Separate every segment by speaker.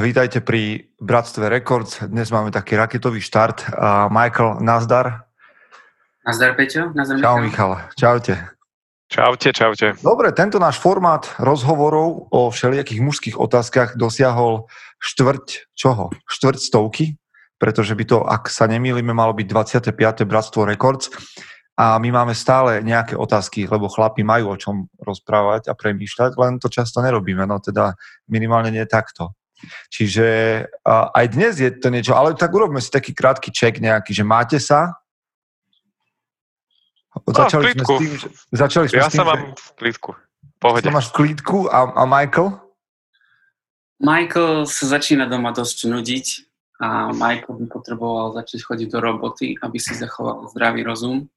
Speaker 1: Vítajte pri Bratstve Records. Dnes máme taký raketový štart. Michael, nazdar.
Speaker 2: Nazdar, Peťo. Nazdar,
Speaker 1: Čau, Michal. Čaute.
Speaker 3: Čaute, čaute.
Speaker 1: Dobre, tento náš formát rozhovorov o všelijakých mužských otázkach dosiahol štvrť, čoho? Štvrť stovky, pretože by to, ak sa nemýlime, malo byť 25. Bratstvo Records. A my máme stále nejaké otázky, lebo chlapi majú o čom rozprávať a premýšľať, len to často nerobíme, no teda minimálne nie takto. Čiže uh, aj dnes je to niečo, ale tak urobme si taký krátky ček nejaký, že máte sa?
Speaker 3: No, začali sme s tým, že, začali sme ja s tým, sa mám že... v klídku. Pohode.
Speaker 1: Sa máš v klídku a, a Michael?
Speaker 2: Michael sa začína doma dosť nudiť a Michael by potreboval začať chodiť do roboty, aby si zachoval zdravý rozum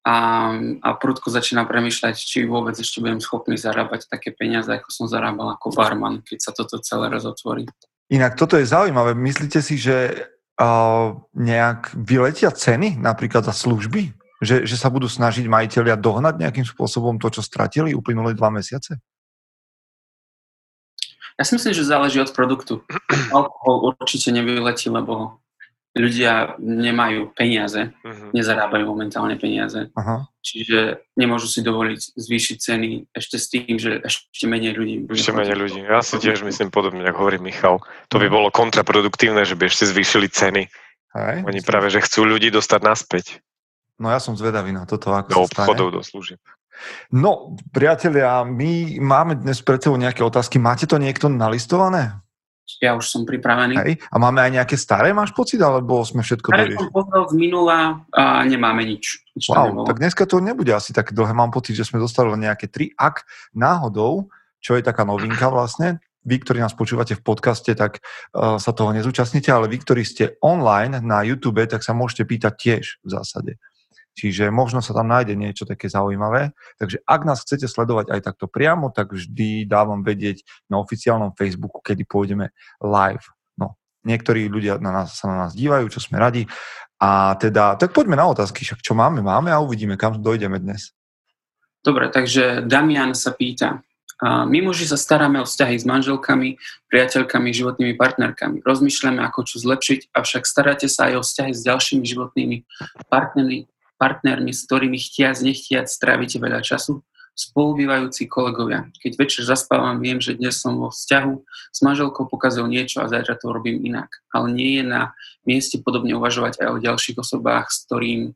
Speaker 2: a, a prudko začínam premyšľať, či vôbec ešte budem schopný zarábať také peniaze, ako som zarábal ako barman, keď sa toto celé rozotvorí.
Speaker 1: Inak toto je zaujímavé. Myslíte si, že uh, nejak vyletia ceny napríklad za služby? Že, že sa budú snažiť majiteľia dohnať nejakým spôsobom to, čo stratili uplynulé dva mesiace?
Speaker 2: Ja si myslím, že záleží od produktu. Alkohol určite nevyletí, lebo ľudia nemajú peniaze, uh-huh. nezarábajú momentálne peniaze. Uh-huh. Čiže nemôžu si dovoliť zvýšiť ceny ešte s tým, že ešte menej ľudí.
Speaker 3: Ešte menej ľudí. Ja si tiež myslím podobne, ako hovorí Michal. To by mhm. bolo kontraproduktívne, že by ešte zvýšili ceny. Hej, Oni práve, že chcú ľudí dostať naspäť.
Speaker 1: No ja som zvedavý na toto, ako
Speaker 3: do obchodov, do služieb.
Speaker 1: No, priatelia, my máme dnes pred sebou nejaké otázky. Máte to niekto nalistované?
Speaker 2: Ja už som pripravený.
Speaker 1: Hej. A máme aj nejaké staré, máš pocit, alebo sme všetko
Speaker 2: dali? som pozrel z minula a nemáme nič.
Speaker 1: nič wow, tak dneska to nebude asi také dlhé. Mám pocit, že sme dostali len nejaké tri. Ak náhodou, čo je taká novinka vlastne, vy, ktorí nás počúvate v podcaste, tak uh, sa toho nezúčastnite, ale vy, ktorí ste online na YouTube, tak sa môžete pýtať tiež v zásade. Čiže možno sa tam nájde niečo také zaujímavé. Takže ak nás chcete sledovať aj takto priamo, tak vždy dávam vedieť na oficiálnom Facebooku, kedy pôjdeme live. No, niektorí ľudia na nás, sa na nás dívajú, čo sme radi. A teda, tak poďme na otázky, však čo máme, máme a uvidíme, kam dojdeme dnes.
Speaker 2: Dobre, takže Damian sa pýta, my muži sa staráme o vzťahy s manželkami, priateľkami, životnými partnerkami. Rozmýšľame, ako čo zlepšiť, avšak staráte sa aj o vzťahy s ďalšími životnými partnermi, partnermi, s ktorými chtiac, nechtiac strávite veľa času, spolubývajúci kolegovia. Keď večer zaspávam, viem, že dnes som vo vzťahu, s manželkou pokazil niečo a zajtra to robím inak. Ale nie je na mieste podobne uvažovať aj o ďalších osobách, s, ktorým,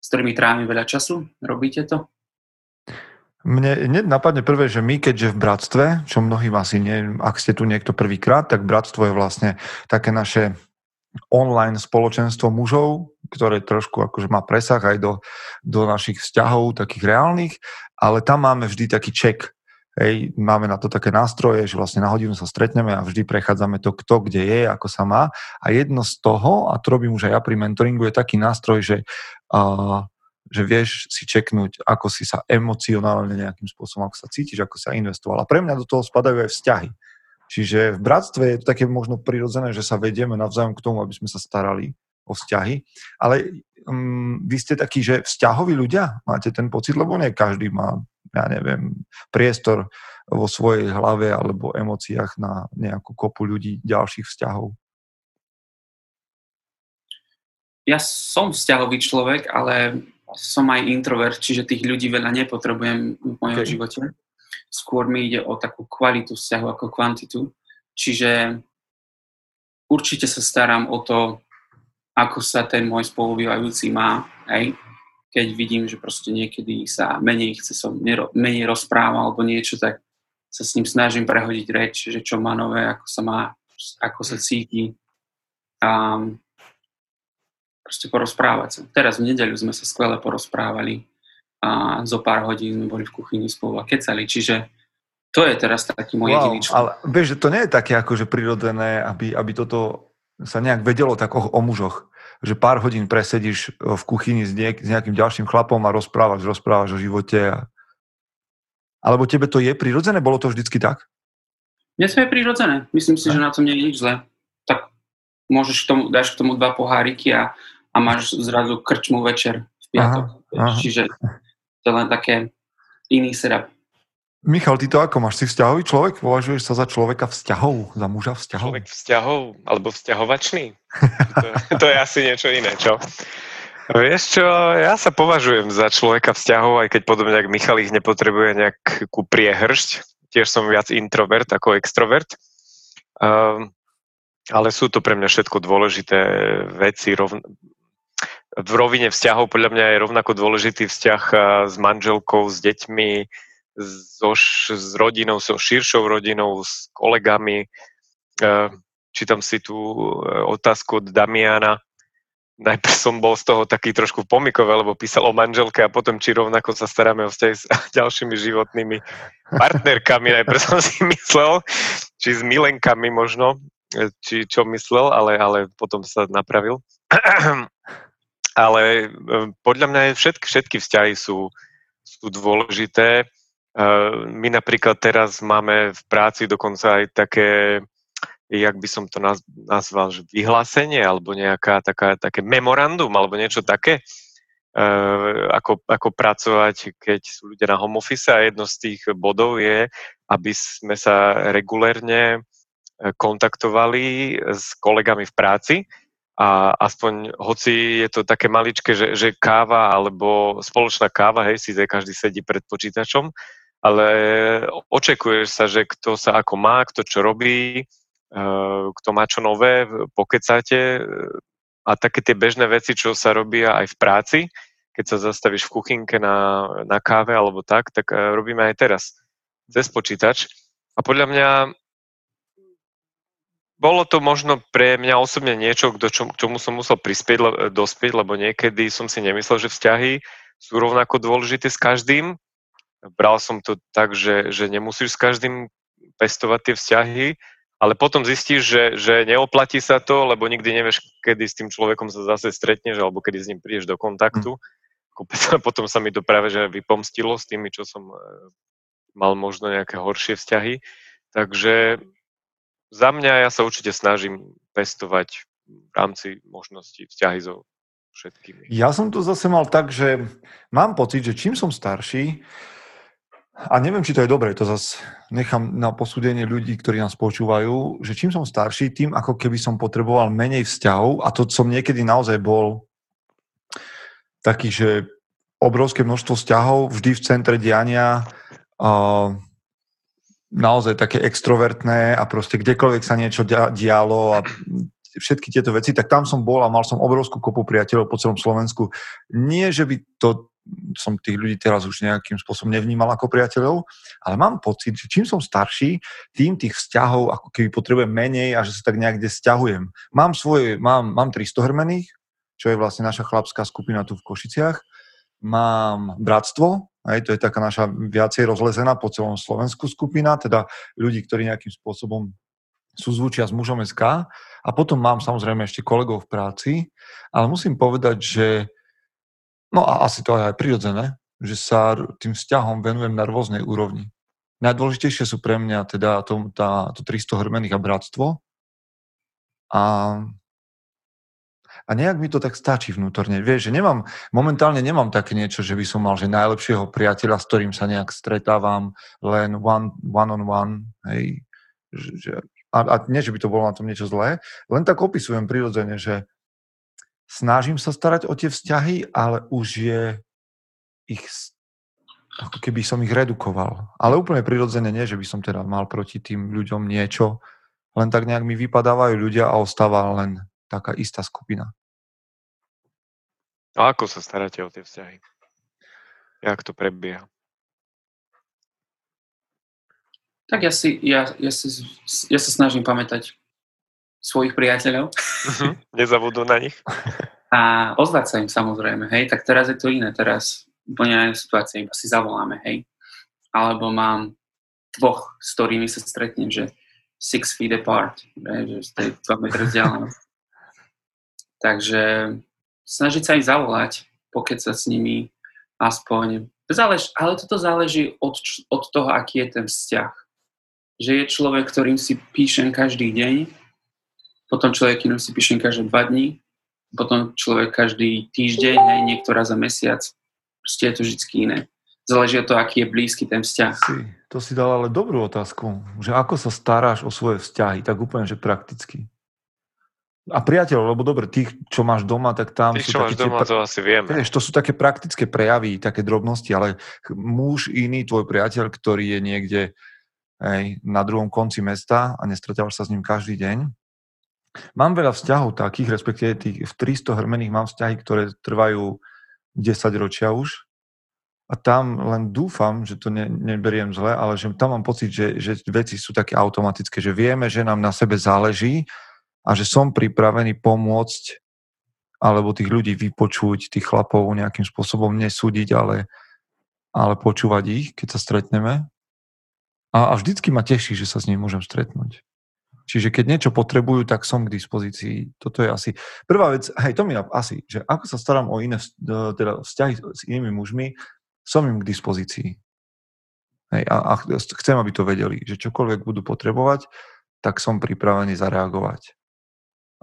Speaker 2: s ktorými trávim veľa času. Robíte to?
Speaker 1: Mne hneď napadne prvé, že my, keďže v bratstve, čo mnohým asi nie, ak ste tu niekto prvýkrát, tak bratstvo je vlastne také naše online spoločenstvo mužov, ktoré trošku akože má presah aj do, do našich vzťahov, takých reálnych, ale tam máme vždy taký check. Hej, máme na to také nástroje, že vlastne na hodinu sa stretneme a vždy prechádzame to, kto kde je, ako sa má. A jedno z toho, a to robím už aj ja pri mentoringu, je taký nástroj, že, uh, že vieš si čeknúť, ako si sa emocionálne nejakým spôsobom, ako sa cítiš, ako sa investoval. A pre mňa do toho spadajú aj vzťahy. Čiže v bratstve je to také možno prirodzené, že sa vedieme navzájom k tomu, aby sme sa starali o vzťahy. Ale um, vy ste takí, že vzťahoví ľudia? Máte ten pocit? Lebo nie každý má, ja neviem, priestor vo svojej hlave alebo emóciách na nejakú kopu ľudí ďalších vzťahov.
Speaker 2: Ja som vzťahový človek, ale som aj introvert, čiže tých ľudí veľa nepotrebujem v mojom okay. živote skôr mi ide o takú kvalitu vzťahu ako kvantitu. Čiže určite sa starám o to, ako sa ten môj spolubývajúci má, hej? keď vidím, že proste niekedy sa menej chce som menej rozpráva alebo niečo, tak sa s ním snažím prehodiť reč, že čo má nové, ako sa má, ako sa cíti. A proste porozprávať sa. Teraz v nedeľu sme sa skvele porozprávali a zo pár hodín sme boli v kuchyni spolu a kecali, čiže to je teraz taký môj wow, jediný
Speaker 1: človek. Ale vieš, že to nie je také akože prirodzené, aby, aby toto sa nejak vedelo tak o, o mužoch. Že pár hodín presedíš v kuchyni s, niek- s nejakým ďalším chlapom a rozprávaš, rozprávaš o živote. A... Alebo tebe to je prirodzené? Bolo to vždycky tak?
Speaker 2: Mne to je prirodzené. Myslím si, že na tom nie je nič zle. Tak môžeš k tomu, dáš k tomu dva poháriky a, a máš zrazu krčmu večer v piatok. Aha, aha. Čiže to len také iný setup.
Speaker 1: Michal, ty to ako máš? Si vzťahový človek? Považuješ sa za človeka vzťahov? Za muža vzťahov?
Speaker 3: Človek vzťahov? Alebo vzťahovačný? to, to je asi niečo iné, čo? Vieš čo, ja sa považujem za človeka vzťahov, aj keď podobne ako Michal ich nepotrebuje nejakú priehršť. Tiež som viac introvert ako extrovert. Um, ale sú to pre mňa všetko dôležité veci. Rovn... V rovine vzťahov podľa mňa je rovnako dôležitý vzťah s manželkou, s deťmi, so, s rodinou, so širšou rodinou, s kolegami. E, čítam si tú e, otázku od Damiana. Najprv som bol z toho taký trošku pomikové, lebo písal o manželke a potom, či rovnako sa staráme o vzťahy s ďalšími životnými partnerkami. Najprv som si myslel, či s milenkami možno, e, či čo myslel, ale, ale potom sa napravil. ale podľa mňa všetky, všetky vzťahy sú, sú dôležité. My napríklad teraz máme v práci dokonca aj také, jak by som to nazval, že vyhlásenie alebo nejaká taká, také memorandum alebo niečo také, ako, ako pracovať, keď sú ľudia na home office a jedno z tých bodov je, aby sme sa regulérne e, kontaktovali s kolegami v práci. A aspoň, hoci je to také maličké, že, že káva alebo spoločná káva, hej, si každý sedí pred počítačom, ale očekuješ sa, že kto sa ako má, kto čo robí, eh, kto má čo nové, pokecáte a také tie bežné veci, čo sa robia aj v práci, keď sa zastavíš v kuchynke na, na káve alebo tak, tak eh, robíme aj teraz cez počítač. A podľa mňa bolo to možno pre mňa osobne niečo, k čomu som musel prispieť, dospieť, lebo niekedy som si nemyslel, že vzťahy sú rovnako dôležité s každým, bral som to tak, že, že nemusíš s každým pestovať tie vzťahy, ale potom zistíš, že, že neoplatí sa to, lebo nikdy nevieš, kedy s tým človekom sa zase stretneš, alebo kedy s ním prídeš do kontaktu. Mm. Potom sa mi to práve že vypomstilo s tými, čo som e, mal možno nejaké horšie vzťahy. Takže za mňa ja sa určite snažím pestovať v rámci možností vzťahy so všetkými.
Speaker 1: Ja som to zase mal tak, že mám pocit, že čím som starší, a neviem, či to je dobré, to zase nechám na posúdenie ľudí, ktorí nás počúvajú, že čím som starší, tým ako keby som potreboval menej vzťahov a to som niekedy naozaj bol taký, že obrovské množstvo vzťahov vždy v centre diania, naozaj také extrovertné a proste kdekoľvek sa niečo dialo a všetky tieto veci, tak tam som bol a mal som obrovskú kopu priateľov po celom Slovensku. Nie, že by to som tých ľudí teraz už nejakým spôsobom nevnímal ako priateľov, ale mám pocit, že čím som starší, tým tých vzťahov ako keby potrebujem menej a že sa tak niekde stiahujem. Mám svoje, mám, mám 300 hrmených, čo je vlastne naša chlapská skupina tu v Košiciach. Mám Bratstvo, aj to je taká naša viacej rozlezená po celom Slovensku skupina, teda ľudí, ktorí nejakým spôsobom súzvučia s mužom SK. A potom mám samozrejme ešte kolegov v práci, ale musím povedať, že No a asi to je aj prirodzené, že sa tým vzťahom venujem na rôznej úrovni. Najdôležitejšie sú pre mňa teda to, tá, to 300 hrmených a bratstvo. A, a nejak mi to tak stačí vnútorne. Vieš, že nemám, momentálne nemám také niečo, že by som mal že najlepšieho priateľa, s ktorým sa nejak stretávam len one, one on one, hej, že, a, a nie, že by to bolo na tom niečo zlé, len tak opisujem prirodzene, že snažím sa starať o tie vzťahy, ale už je ich, ako keby som ich redukoval. Ale úplne prirodzene nie, že by som teda mal proti tým ľuďom niečo, len tak nejak mi vypadávajú ľudia a ostáva len taká istá skupina.
Speaker 3: A ako sa staráte o tie vzťahy? Jak to prebieha?
Speaker 2: Tak ja, si, ja, ja, si, ja sa snažím pamätať svojich priateľov.
Speaker 3: Uh-huh. Nezabudú na nich.
Speaker 2: A ozvať sa im samozrejme, hej, tak teraz je to iné, teraz úplne iná situácia, iba si zavoláme, hej. Alebo mám dvoch, s ktorými sa stretnem, že six feet apart, hej, že z tej 2 metre vzdialenosti. Takže snažiť sa ich zavolať, pokiaľ sa s nimi aspoň, zálež, ale toto záleží od, od toho, aký je ten vzťah. Že je človek, ktorým si píšem každý deň, potom človek inom si píšem každé dva dní, potom človek každý týždeň, hej, niekto raz za mesiac. Proste je to vždy iné. záleží od toho, aký je blízky ten vzťah.
Speaker 1: Si, to si dal ale dobrú otázku, že ako sa staráš o svoje vzťahy, tak úplne, že prakticky. A priateľ, lebo dobre, tých, čo máš doma, tak tam
Speaker 3: Tých,
Speaker 1: sú
Speaker 3: čo máš
Speaker 1: také
Speaker 3: doma,
Speaker 1: tie,
Speaker 3: to asi vieme.
Speaker 1: vieš, to sú také praktické prejavy, také drobnosti, ale muž iný, tvoj priateľ, ktorý je niekde hej, na druhom konci mesta a nestretávaš sa s ním každý deň. Mám veľa vzťahov takých, respektíve tých v 300 hrmených mám vzťahy, ktoré trvajú 10 ročia už. A tam len dúfam, že to ne, neberiem zle, ale že tam mám pocit, že, že veci sú také automatické, že vieme, že nám na sebe záleží a že som pripravený pomôcť alebo tých ľudí vypočuť, tých chlapov nejakým spôsobom nesúdiť, ale, ale počúvať ich, keď sa stretneme. A, a vždycky ma teší, že sa s ním môžem stretnúť. Čiže keď niečo potrebujú, tak som k dispozícii. Toto je asi prvá vec, hej, to mi asi, že ako sa starám o iné teda vzťahy s inými mužmi, som im k dispozícii. Hej, a, a chcem, aby to vedeli, že čokoľvek budú potrebovať, tak som pripravený zareagovať.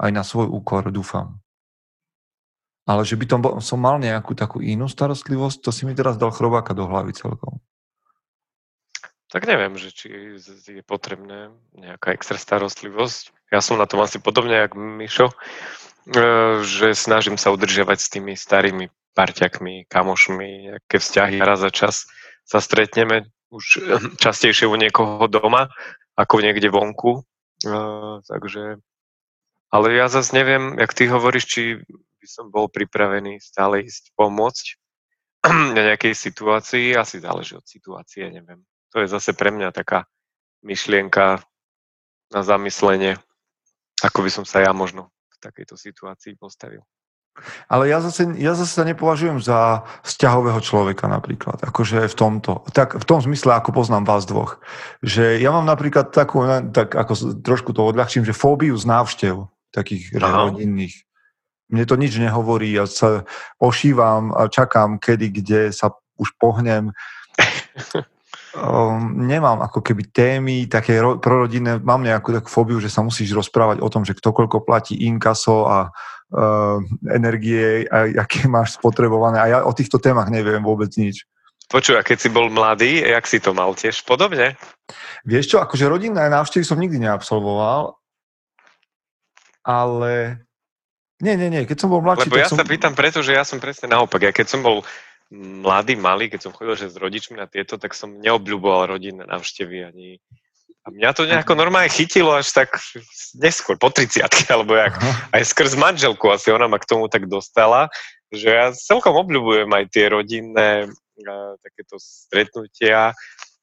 Speaker 1: Aj na svoj úkor, dúfam. Ale že by tom, som mal nejakú takú inú starostlivosť, to si mi teraz dal chrobáka do hlavy celkom.
Speaker 3: Tak neviem, že či je potrebné nejaká extra starostlivosť. Ja som na tom asi podobne, jak Mišo, e, že snažím sa udržiavať s tými starými parťakmi, kamošmi, nejaké vzťahy raz za čas sa stretneme už častejšie u niekoho doma, ako niekde vonku. Uh, takže, ale ja zase neviem, jak ty hovoríš, či by som bol pripravený stále ísť pomôcť na nejakej situácii. Asi záleží od situácie, neviem. To je zase pre mňa taká myšlienka na zamyslenie, ako by som sa ja možno v takejto situácii postavil.
Speaker 1: Ale ja zase, ja zase sa nepovažujem za vzťahového človeka napríklad, akože v tomto, tak v tom zmysle, ako poznám vás dvoch. Že ja mám napríklad takú, tak ako trošku to odľahčím, že fóbiu z návštev takých Aha. rodinných. Mne to nič nehovorí, ja sa ošívam a čakám, kedy, kde sa už pohnem. um, nemám ako keby témy také ro- prorodinné, mám nejakú takú fóbiu, že sa musíš rozprávať o tom, že kto koľko platí inkaso a uh, energie, a aké máš spotrebované. A ja o týchto témach neviem vôbec nič.
Speaker 3: Počuj, a keď si bol mladý, jak si to mal tiež podobne?
Speaker 1: Vieš čo, akože rodinné návštevy som nikdy neabsolvoval, ale... Nie, nie, nie, keď som bol mladší...
Speaker 3: Lebo ja
Speaker 1: som...
Speaker 3: sa pýtam preto, že ja som presne naopak. Ja keď som bol mladý, malý, keď som chodil že s rodičmi na tieto, tak som neobľúboval rodinné návštevy ani, a mňa to nejako normálne chytilo až tak neskôr, po 30 alebo jak. Aj skrz manželku asi ona ma k tomu tak dostala, že ja celkom obľúbujem aj tie rodinné uh, takéto stretnutia,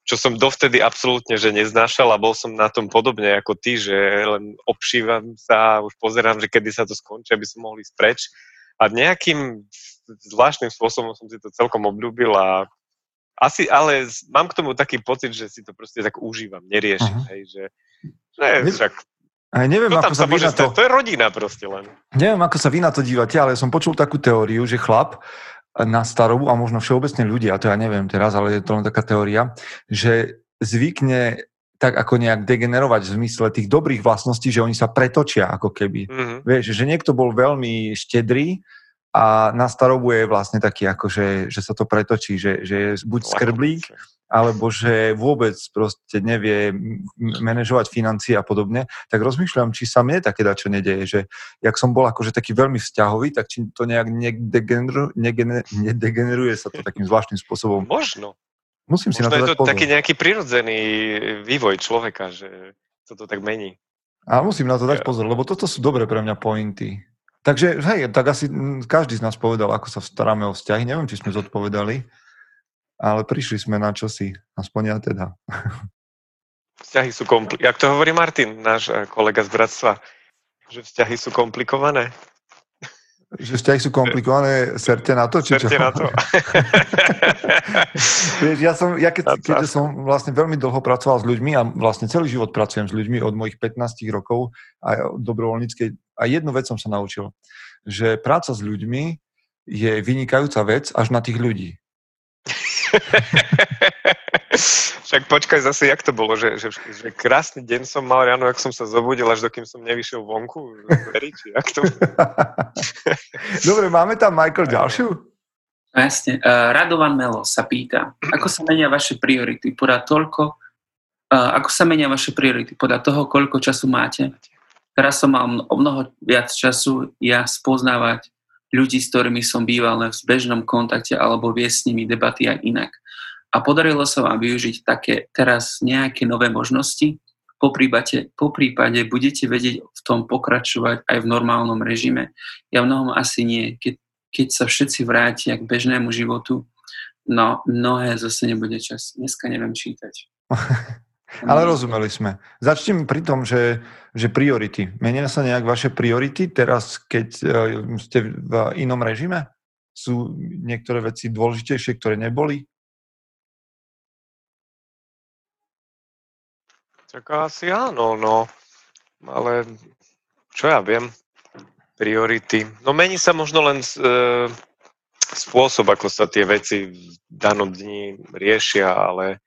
Speaker 3: čo som dovtedy absolútne že neznášal a bol som na tom podobne ako ty, že len obšívam sa, už pozerám, že kedy sa to skončí, aby som mohli ísť preč. A nejakým zvláštnym spôsobom som si to celkom obľúbil a asi, ale mám k tomu taký pocit, že si to proste tak užívam, neriešim, uh-huh. hej, že, že však
Speaker 1: aj neviem, ako sa,
Speaker 3: sa môže to... to je rodina proste len.
Speaker 1: Neviem, ako sa vy na to dívate, ale som počul takú teóriu, že chlap na starobu a možno všeobecne ľudia, to ja neviem teraz, ale je to len taká teória, že zvykne tak ako nejak degenerovať v zmysle tých dobrých vlastností, že oni sa pretočia ako keby. Mm-hmm. Vieš, že niekto bol veľmi štedrý a na starobu je vlastne taký, ako že, sa to pretočí, že, že je buď skrblík, alebo že vôbec proste nevie manažovať financie a podobne, tak rozmýšľam, či sa mne také dačo nedeje, že jak som bol akože taký veľmi vzťahový, tak či to nejak nedegeneruje, nedegeneruje sa to takým zvláštnym spôsobom.
Speaker 3: Možno.
Speaker 1: Musím
Speaker 3: si
Speaker 1: Možno na to
Speaker 3: je
Speaker 1: to pozor.
Speaker 3: taký nejaký prirodzený vývoj človeka, že sa to tak mení.
Speaker 1: A musím na to dať pozor, lebo toto sú dobré pre mňa pointy. Takže hej, tak asi každý z nás povedal, ako sa staráme o vzťahy. Neviem, či sme zodpovedali, ale prišli sme na čosi, aspoň ja teda.
Speaker 3: Vzťahy sú komplikované. Jak to hovorí Martin, náš eh, kolega z bratstva, že vzťahy sú komplikované?
Speaker 1: Že vzťahy sú komplikované, serte na to? Či
Speaker 3: serte čo? na to.
Speaker 1: Vieš, ja som, ja keď, keď som vlastne veľmi dlho pracoval s ľuďmi a vlastne celý život pracujem s ľuďmi od mojich 15 rokov a dobrovoľníckej a jednu vec som sa naučil, že práca s ľuďmi je vynikajúca vec až na tých ľudí.
Speaker 3: Však počkaj zase, jak to bolo, že, že, že krásny deň som mal ráno, ak som sa zobudil, až dokým som nevyšiel vonku, veri, či jak to?
Speaker 1: Dobre, máme tam Michael ďalšiu?
Speaker 2: Jasne. Uh, Radovan Melo sa pýta, ako sa menia vaše priority podľa toľko, uh, ako sa menia vaše priority podľa toho, koľko času máte? Teraz som mal o mnoho viac času ja spoznávať ľudí, s ktorými som býval v bežnom kontakte alebo viesť s nimi debaty aj inak. A podarilo sa vám využiť také teraz nejaké nové možnosti, po prípade, po prípade budete vedieť v tom pokračovať aj v normálnom režime. Ja mnohom asi nie. Keď, keď sa všetci vrátia k bežnému životu, no mnohé zase nebude čas. Dneska neviem čítať.
Speaker 1: Ale rozumeli sme. Začnem pri tom, že, že priority. Menia sa nejak vaše priority teraz, keď uh, ste v inom režime? Sú niektoré veci dôležitejšie, ktoré neboli?
Speaker 3: Tak asi áno, no. Ale čo ja viem, priority. No mení sa možno len e, spôsob, ako sa tie veci v danom dni riešia, ale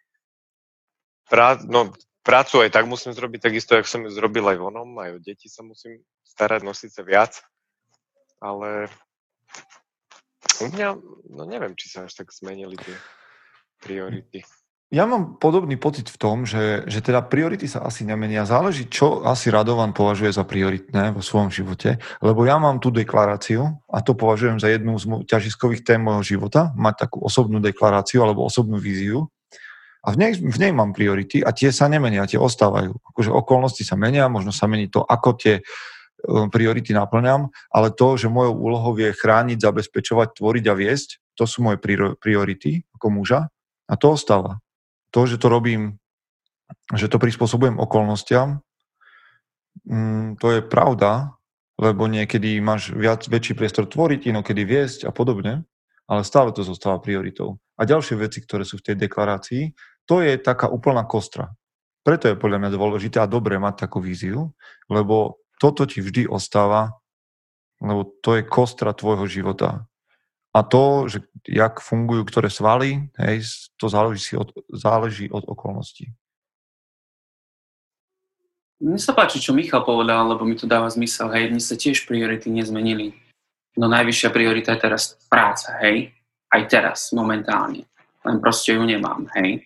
Speaker 3: prá, no, prácu aj tak musím zrobiť takisto, jak som ju zrobil aj vonom, aj o deti sa musím starať, nosiť sa viac, ale u mňa, no neviem, či sa až tak zmenili tie priority.
Speaker 1: Ja mám podobný pocit v tom, že, že teda priority sa asi nemenia. Záleží, čo asi Radovan považuje za prioritné vo svojom živote, lebo ja mám tú deklaráciu a to považujem za jednu z ťažiskových tém môjho života, mať takú osobnú deklaráciu alebo osobnú víziu. A v nej, v nej mám priority a tie sa nemenia, tie ostávajú. Akože okolnosti sa menia, možno sa mení to, ako tie e, priority naplňam, ale to, že mojou úlohou je chrániť, zabezpečovať, tvoriť a viesť, to sú moje priority ako muža a to ostáva to, že to robím, že to prispôsobujem okolnostiam, mm, to je pravda, lebo niekedy máš viac, väčší priestor tvoriť, inokedy viesť a podobne, ale stále to zostáva prioritou. A ďalšie veci, ktoré sú v tej deklarácii, to je taká úplná kostra. Preto je podľa mňa dôležité a dobré mať takú víziu, lebo toto ti vždy ostáva, lebo to je kostra tvojho života. A to, že jak fungujú ktoré svaly, hej, to záleží od, záleží od okolností.
Speaker 2: Mne sa páči, čo Michal povedal, lebo mi to dáva zmysel. Hej, mne sa tiež priority nezmenili. No najvyššia priorita je teraz práca, hej. Aj teraz, momentálne. Len proste ju nemám, hej.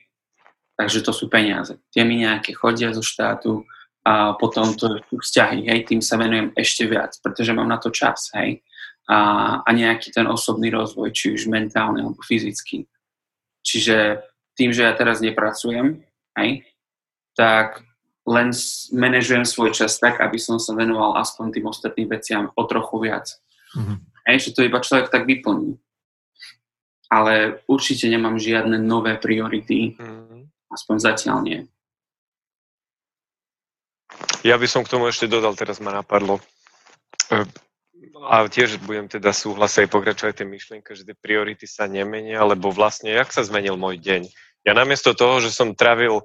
Speaker 2: Takže to sú peniaze. Tie mi nejaké chodia zo štátu a potom to sú vzťahy, hej. Tým sa venujem ešte viac, pretože mám na to čas, hej a, a nejaký ten osobný rozvoj, či už mentálny alebo fyzický. Čiže tým, že ja teraz nepracujem, hej, tak len manažujem svoj čas tak, aby som sa venoval aspoň tým ostatným veciam o trochu viac. Mm-hmm. Hej, že to iba človek tak vyplní. Ale určite nemám žiadne nové priority, mm-hmm. Aspoň zatiaľ nie.
Speaker 3: Ja by som k tomu ešte dodal, teraz ma napadlo. A tiež budem teda súhlasiť aj pokračovať tej myšlienke, že tie priority sa nemenia, lebo vlastne, jak sa zmenil môj deň? Ja namiesto toho, že som travil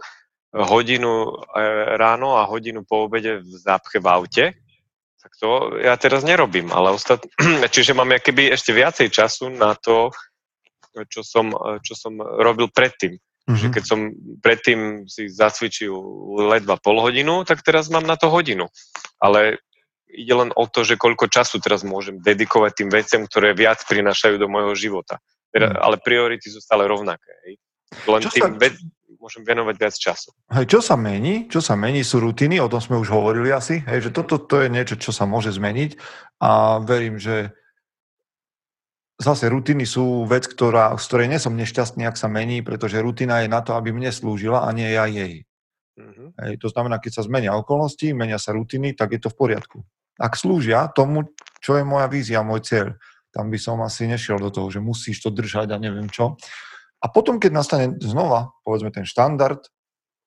Speaker 3: hodinu e, ráno a hodinu po obede v zápche v aute, tak to ja teraz nerobím, ale ostat... čiže mám keby ešte viacej času na to, čo som, čo som robil predtým. Mm-hmm. Že keď som predtým si zacvičil ledva pol hodinu, tak teraz mám na to hodinu. Ale ide len o to, že koľko času teraz môžem dedikovať tým veciam, ktoré viac prinášajú do môjho života. Teda, mm. Ale priority sú stále rovnaké. Hej. Len čo tým sa... ve- môžem venovať viac času.
Speaker 1: Hej, čo sa mení? Čo sa mení sú rutiny, o tom sme už hovorili asi, hej, že toto to je niečo, čo sa môže zmeniť a verím, že zase rutiny sú vec, ktorá, z ktorej nie som nešťastný, ak sa mení, pretože rutina je na to, aby mne slúžila a nie ja jej. Mm-hmm. Hej, to znamená, keď sa zmenia okolnosti, menia sa rutiny, tak je to v poriadku ak slúžia tomu, čo je moja vízia, môj cieľ, tam by som asi nešiel do toho, že musíš to držať a neviem čo. A potom, keď nastane znova, povedzme ten štandard,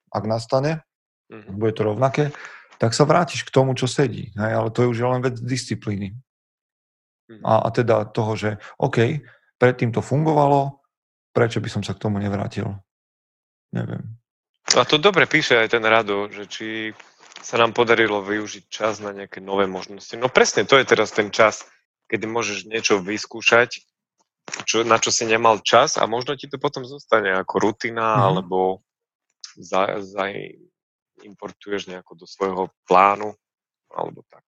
Speaker 1: ak nastane, mm-hmm. bude to rovnaké, tak sa vrátiš k tomu, čo sedí. Hej? Ale to je už len vec disciplíny. A, a teda toho, že OK, predtým to fungovalo, prečo by som sa k tomu nevrátil? Neviem.
Speaker 3: A to dobre píše aj ten Rado, že či sa nám podarilo využiť čas na nejaké nové možnosti. No presne, to je teraz ten čas, kedy môžeš niečo vyskúšať, čo, na čo si nemal čas a možno ti to potom zostane ako rutina, mm. alebo za, za, importuješ nejako do svojho plánu, alebo tak.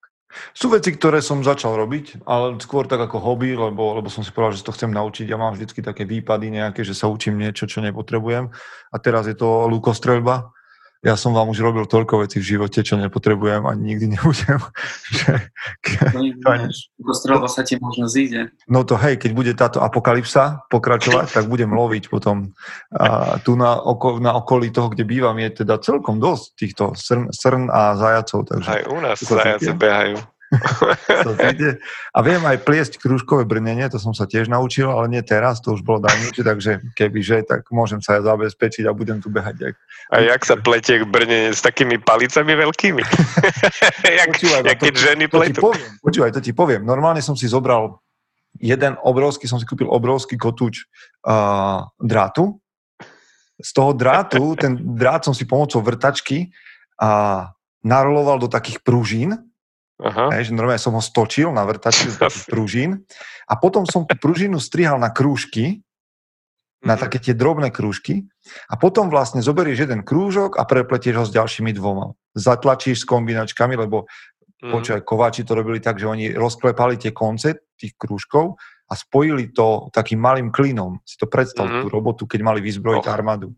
Speaker 1: Sú veci, ktoré som začal robiť, ale skôr tak ako hobby, lebo, lebo som si povedal, že to chcem naučiť. Ja mám vždycky také výpady nejaké, že sa učím niečo, čo nepotrebujem. A teraz je to lukostreľba ja som vám už robil toľko vecí v živote, čo nepotrebujem a nikdy nebudem.
Speaker 2: Kostrelba sa ti možno zíde.
Speaker 1: No to hej, keď bude táto apokalypsa pokračovať, tak budem loviť potom. A tu na, oko, na okolí toho, kde bývam, je teda celkom dosť týchto srn, srn a zajacov. Takže
Speaker 3: Aj u nás zajace behajú.
Speaker 1: a viem aj pliesť krúžkové brnenie, to som sa tiež naučil, ale nie teraz, to už bolo dávnejšie, takže kebyže, tak môžem sa aj zabezpečiť a budem tu behať. Jak...
Speaker 3: A jak sa pletie brnenie s takými palicami veľkými? jak, počúvaj, jak keď ženy pletú.
Speaker 1: poviem, počúvaj, to ti poviem. Normálne som si zobral jeden obrovský, som si kúpil obrovský kotúč uh, drátu. Z toho drátu, ten drát som si pomocou vrtačky uh, naroloval do takých pružín Aha. Hej, že normálne som ho stočil na vrtačku z pružín a potom som tú pružinu strihal na krúžky, na mm-hmm. také tie drobné krúžky a potom vlastne zoberieš jeden krúžok a prepletieš ho s ďalšími dvoma. Zatlačíš s kombinačkami, lebo mm-hmm. počúvaj, kováči to robili tak, že oni rozklepali tie konce tých krúžkov a spojili to takým malým klinom. Si to predstav, mm-hmm. tú robotu, keď mali vyzbrojiť oh. armádu.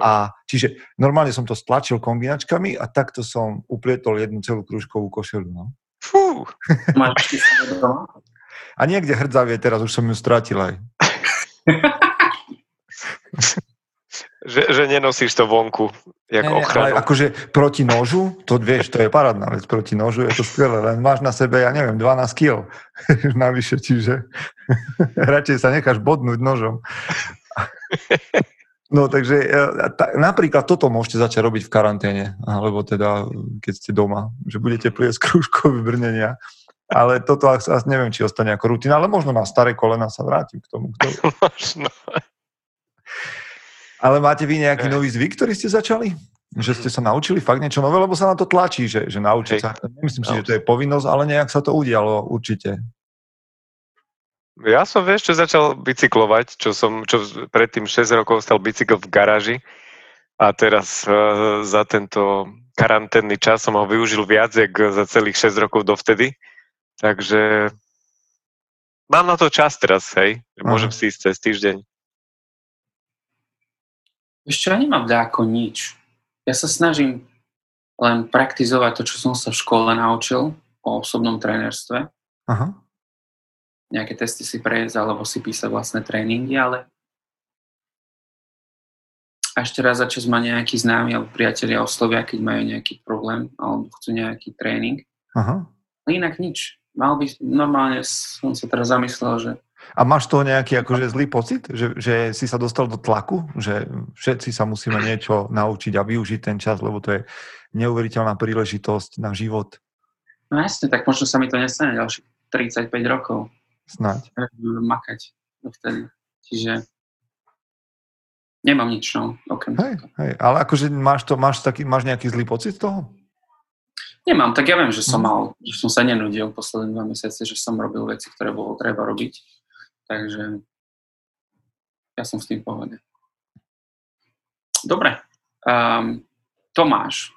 Speaker 1: A čiže normálne som to stlačil kombinačkami a takto som uplietol jednu celú krúžkovú košelu. No. Fú. a niekde hrdzavie, teraz už som ju stratil aj.
Speaker 3: že, že nenosíš to vonku, jak ne, ochranu.
Speaker 1: Ale akože proti nožu, to vieš, to je parádna vec, proti nožu je to skvelé, len máš na sebe, ja neviem, 12 kg navyše, čiže radšej sa necháš bodnúť nožom. No takže e, napríklad toto môžete začať robiť v karanténe, alebo teda keď ste doma, že budete pliesť krúžkové brnenia. Ale toto asi neviem, či ostane ako rutina, ale možno na staré kolena sa vrátim k tomu. Kto... Možno. Ale máte vy nejaký nový zvyk, ktorý ste začali? Že ste sa naučili fakt niečo nové, lebo sa na to tlačí, že, že naučiť sa. Nemyslím si, že to je povinnosť, ale nejak sa to udialo určite.
Speaker 3: Ja som, vieš, čo začal bicyklovať, čo som, čo predtým 6 rokov stal bicykel v garáži a teraz uh, za tento karanténny čas som ho využil viac, jak za celých 6 rokov dovtedy. Takže mám na to čas teraz, hej. Môžem si ísť cez týždeň.
Speaker 2: Ešte ja nemám ako nič. Ja sa snažím len praktizovať to, čo som sa v škole naučil o osobnom trénerstve. Aha nejaké testy si prejsť alebo si písať vlastné tréningy, ale a ešte raz za čas ma nejaký známy alebo priatelia oslovia, keď majú nejaký problém alebo chcú nejaký tréning. Aha. Ale inak nič. Mal by, normálne som sa teraz zamyslel, že
Speaker 1: a máš toho nejaký akože zlý pocit, že, že si sa dostal do tlaku, že všetci sa musíme niečo naučiť a využiť ten čas, lebo to je neuveriteľná príležitosť na život.
Speaker 2: No jasne, tak možno sa mi to nestane ďalších 35 rokov.
Speaker 1: Snáď.
Speaker 2: Makať vtedy. Čiže nemám nič, no, okrem
Speaker 1: hej, hej, ale akože máš, to, máš, taký, máš nejaký zlý pocit z toho?
Speaker 2: Nemám, tak ja viem, že som mhm. mal, že som sa nenudil posledné dva mesiace, že som robil veci, ktoré bolo treba robiť. Takže ja som s tým pohode. Dobre. Um, Tomáš.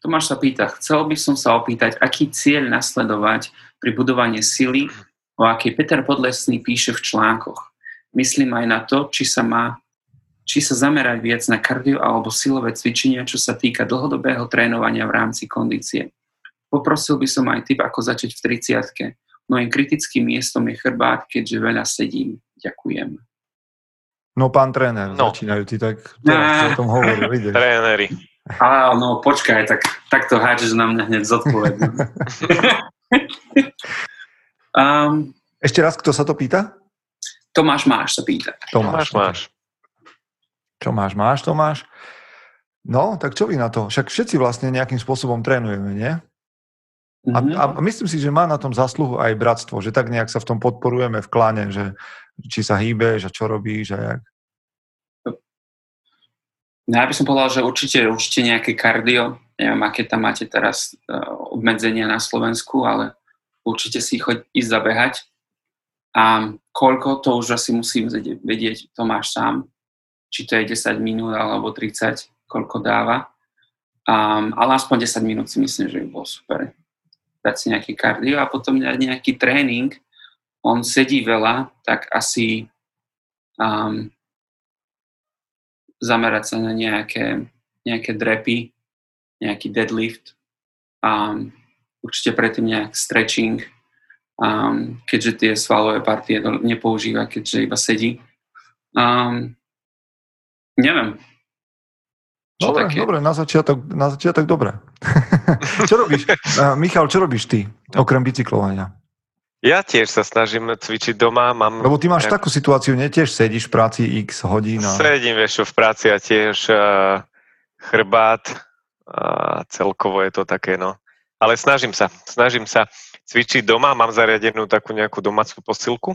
Speaker 2: Tomáš sa pýta, chcel by som sa opýtať, aký cieľ nasledovať pri budovaní sily o akej Peter Podlesný píše v článkoch. Myslím aj na to, či sa má či sa zamerať viac na kardio alebo silové cvičenia, čo sa týka dlhodobého trénovania v rámci kondície. Poprosil by som aj typ, ako začať v 30 Mojím kritickým miestom je chrbát, keďže veľa sedím. Ďakujem.
Speaker 1: No, pán tréner, no. začínajú ti tak, teraz, o tom hovoril.
Speaker 3: Tréneri.
Speaker 2: Á, no počkaj, tak, tak to hádžeš na mňa hneď zodpovedne.
Speaker 1: Um, Ešte raz, kto sa to pýta?
Speaker 2: Tomáš Máš sa pýta.
Speaker 3: Tomáš Máš.
Speaker 1: Čo máš, máš, Tomáš? No, tak čo vy na to? Však všetci vlastne nejakým spôsobom trénujeme, nie? A, mhm. a myslím si, že má na tom zasluhu aj bratstvo, že tak nejak sa v tom podporujeme v kláne, že či sa hýbeš a čo robíš a jak.
Speaker 2: No ja by som povedal, že určite, určite nejaké kardio. Neviem, aké tam máte teraz uh, obmedzenia na Slovensku, ale určite si choď ísť zabehať. A koľko, to už asi musím vedieť, to máš sám. Či to je 10 minút alebo 30, koľko dáva. Um, ale aspoň 10 minút si myslím, že by bolo super. dať si nejaký kardio a potom nejaký tréning, on sedí veľa, tak asi um, zamerať sa na nejaké, nejaké drepy, nejaký deadlift, um, určite predtým nejak stretching, um, keďže tie svalové partie nepoužíva, keďže iba sedí. Um, neviem.
Speaker 1: Čo dobre, také? dobre, na začiatok, na začiatok dobre. čo robíš? Uh, Michal, čo robíš ty, okrem bicyklovania?
Speaker 3: Ja tiež sa snažím cvičiť doma. Mám
Speaker 1: Lebo ty máš takú situáciu, nie tiež sedíš v práci x hodín? A...
Speaker 3: Sedím, vieš v práci a tiež uh, chrbát a celkovo je to také, no. Ale snažím sa, snažím sa cvičiť doma, mám zariadenú takú nejakú domácu posilku.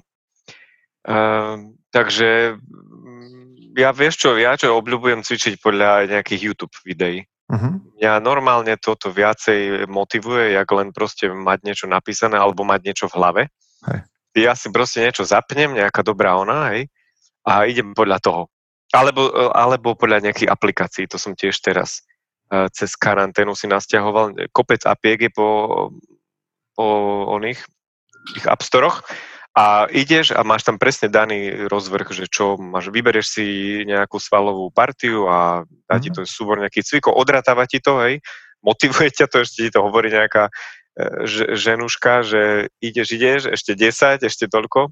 Speaker 3: Uh, takže mm, ja vieš čo, ja čo obľúbujem cvičiť podľa nejakých YouTube videí. Uh-huh. Mňa normálne toto viacej motivuje, jak len proste mať niečo napísané alebo mať niečo v hlave. Hej. Ja si proste niečo zapnem, nejaká dobrá ona, hej, a idem podľa toho. Alebo, alebo podľa nejakých aplikácií, to som tiež teraz cez karanténu si nasťahoval. Kopec apiek je po, po oných ich App Storoch a ideš a máš tam presne daný rozvrh, že čo máš, vyberieš si nejakú svalovú partiu a dá ti mhm. to súbor nejaký cvikov, odratáva ti to, hej, motivuje ťa to, ešte ti to hovorí nejaká e, ženuška, že ideš, ideš, ešte 10, ešte toľko.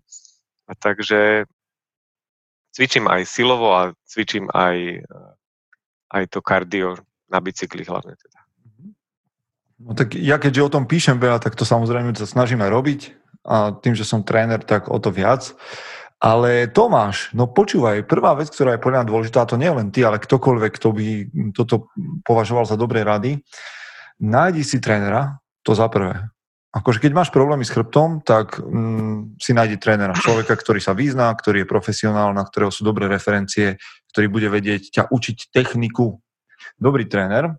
Speaker 3: A takže cvičím aj silovo a cvičím aj, e, aj to kardio na bicykli hlavne teda.
Speaker 1: No tak ja keďže o tom píšem veľa, tak to samozrejme sa snažím aj robiť a tým, že som tréner, tak o to viac. Ale Tomáš, no počúvaj, prvá vec, ktorá je podľa mňa dôležitá, to nie len ty, ale ktokoľvek, kto by toto považoval za dobré rady, nájdi si trénera, to za prvé. Akože keď máš problémy s chrbtom, tak mm, si nájdi trénera, človeka, ktorý sa vyzná, ktorý je profesionál, na ktorého sú dobré referencie, ktorý bude vedieť ťa učiť techniku. Dobrý tréner,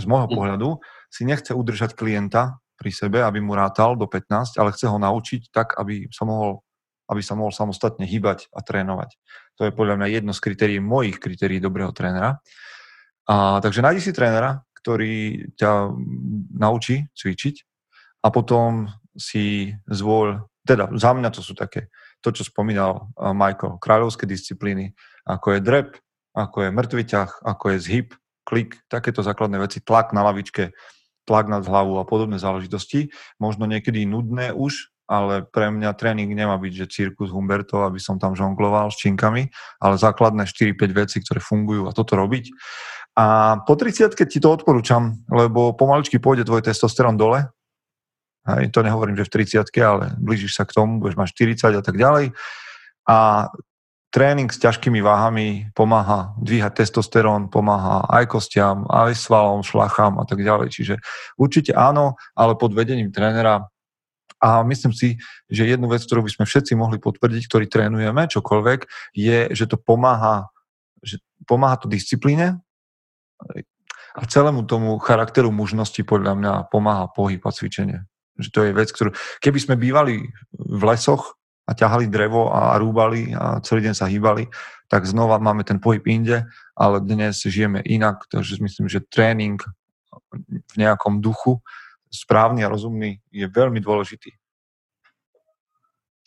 Speaker 1: z môjho pohľadu, si nechce udržať klienta, pri sebe, aby mu rátal do 15, ale chce ho naučiť tak, aby sa mohol, aby sa mohol samostatne hýbať a trénovať. To je podľa mňa jedno z kritérií, mojich kritérií dobrého trénera. A, takže nájdi si trénera, ktorý ťa naučí cvičiť a potom si zvol, teda za mňa to sú také, to, čo spomínal Michael, kráľovské disciplíny, ako je drep, ako je mŕtvy ťah, ako je zhyb, klik, takéto základné veci, tlak na lavičke, tlak nad hlavu a podobné záležitosti. Možno niekedy nudné už, ale pre mňa tréning nemá byť, že cirkus Humberto, aby som tam žongloval s činkami, ale základné 4-5 veci, ktoré fungujú a toto robiť. A po 30 ti to odporúčam, lebo pomaličky pôjde tvoj testosterón dole. Hej, to nehovorím, že v 30 ale blížiš sa k tomu, budeš mať 40 a tak ďalej. A tréning s ťažkými váhami pomáha dvíhať testosterón, pomáha aj kostiam, aj svalom, šlachám a tak ďalej. Čiže určite áno, ale pod vedením trénera a myslím si, že jednu vec, ktorú by sme všetci mohli potvrdiť, ktorí trénujeme, čokoľvek, je, že to pomáha, že pomáha to disciplíne a celému tomu charakteru mužnosti podľa mňa pomáha pohyb a cvičenie. Že to je vec, ktorú... Keby sme bývali v lesoch, a ťahali drevo a rúbali a celý deň sa hýbali, tak znova máme ten pohyb inde, ale dnes žijeme inak, takže myslím, že tréning v nejakom duchu, správny a rozumný, je veľmi dôležitý.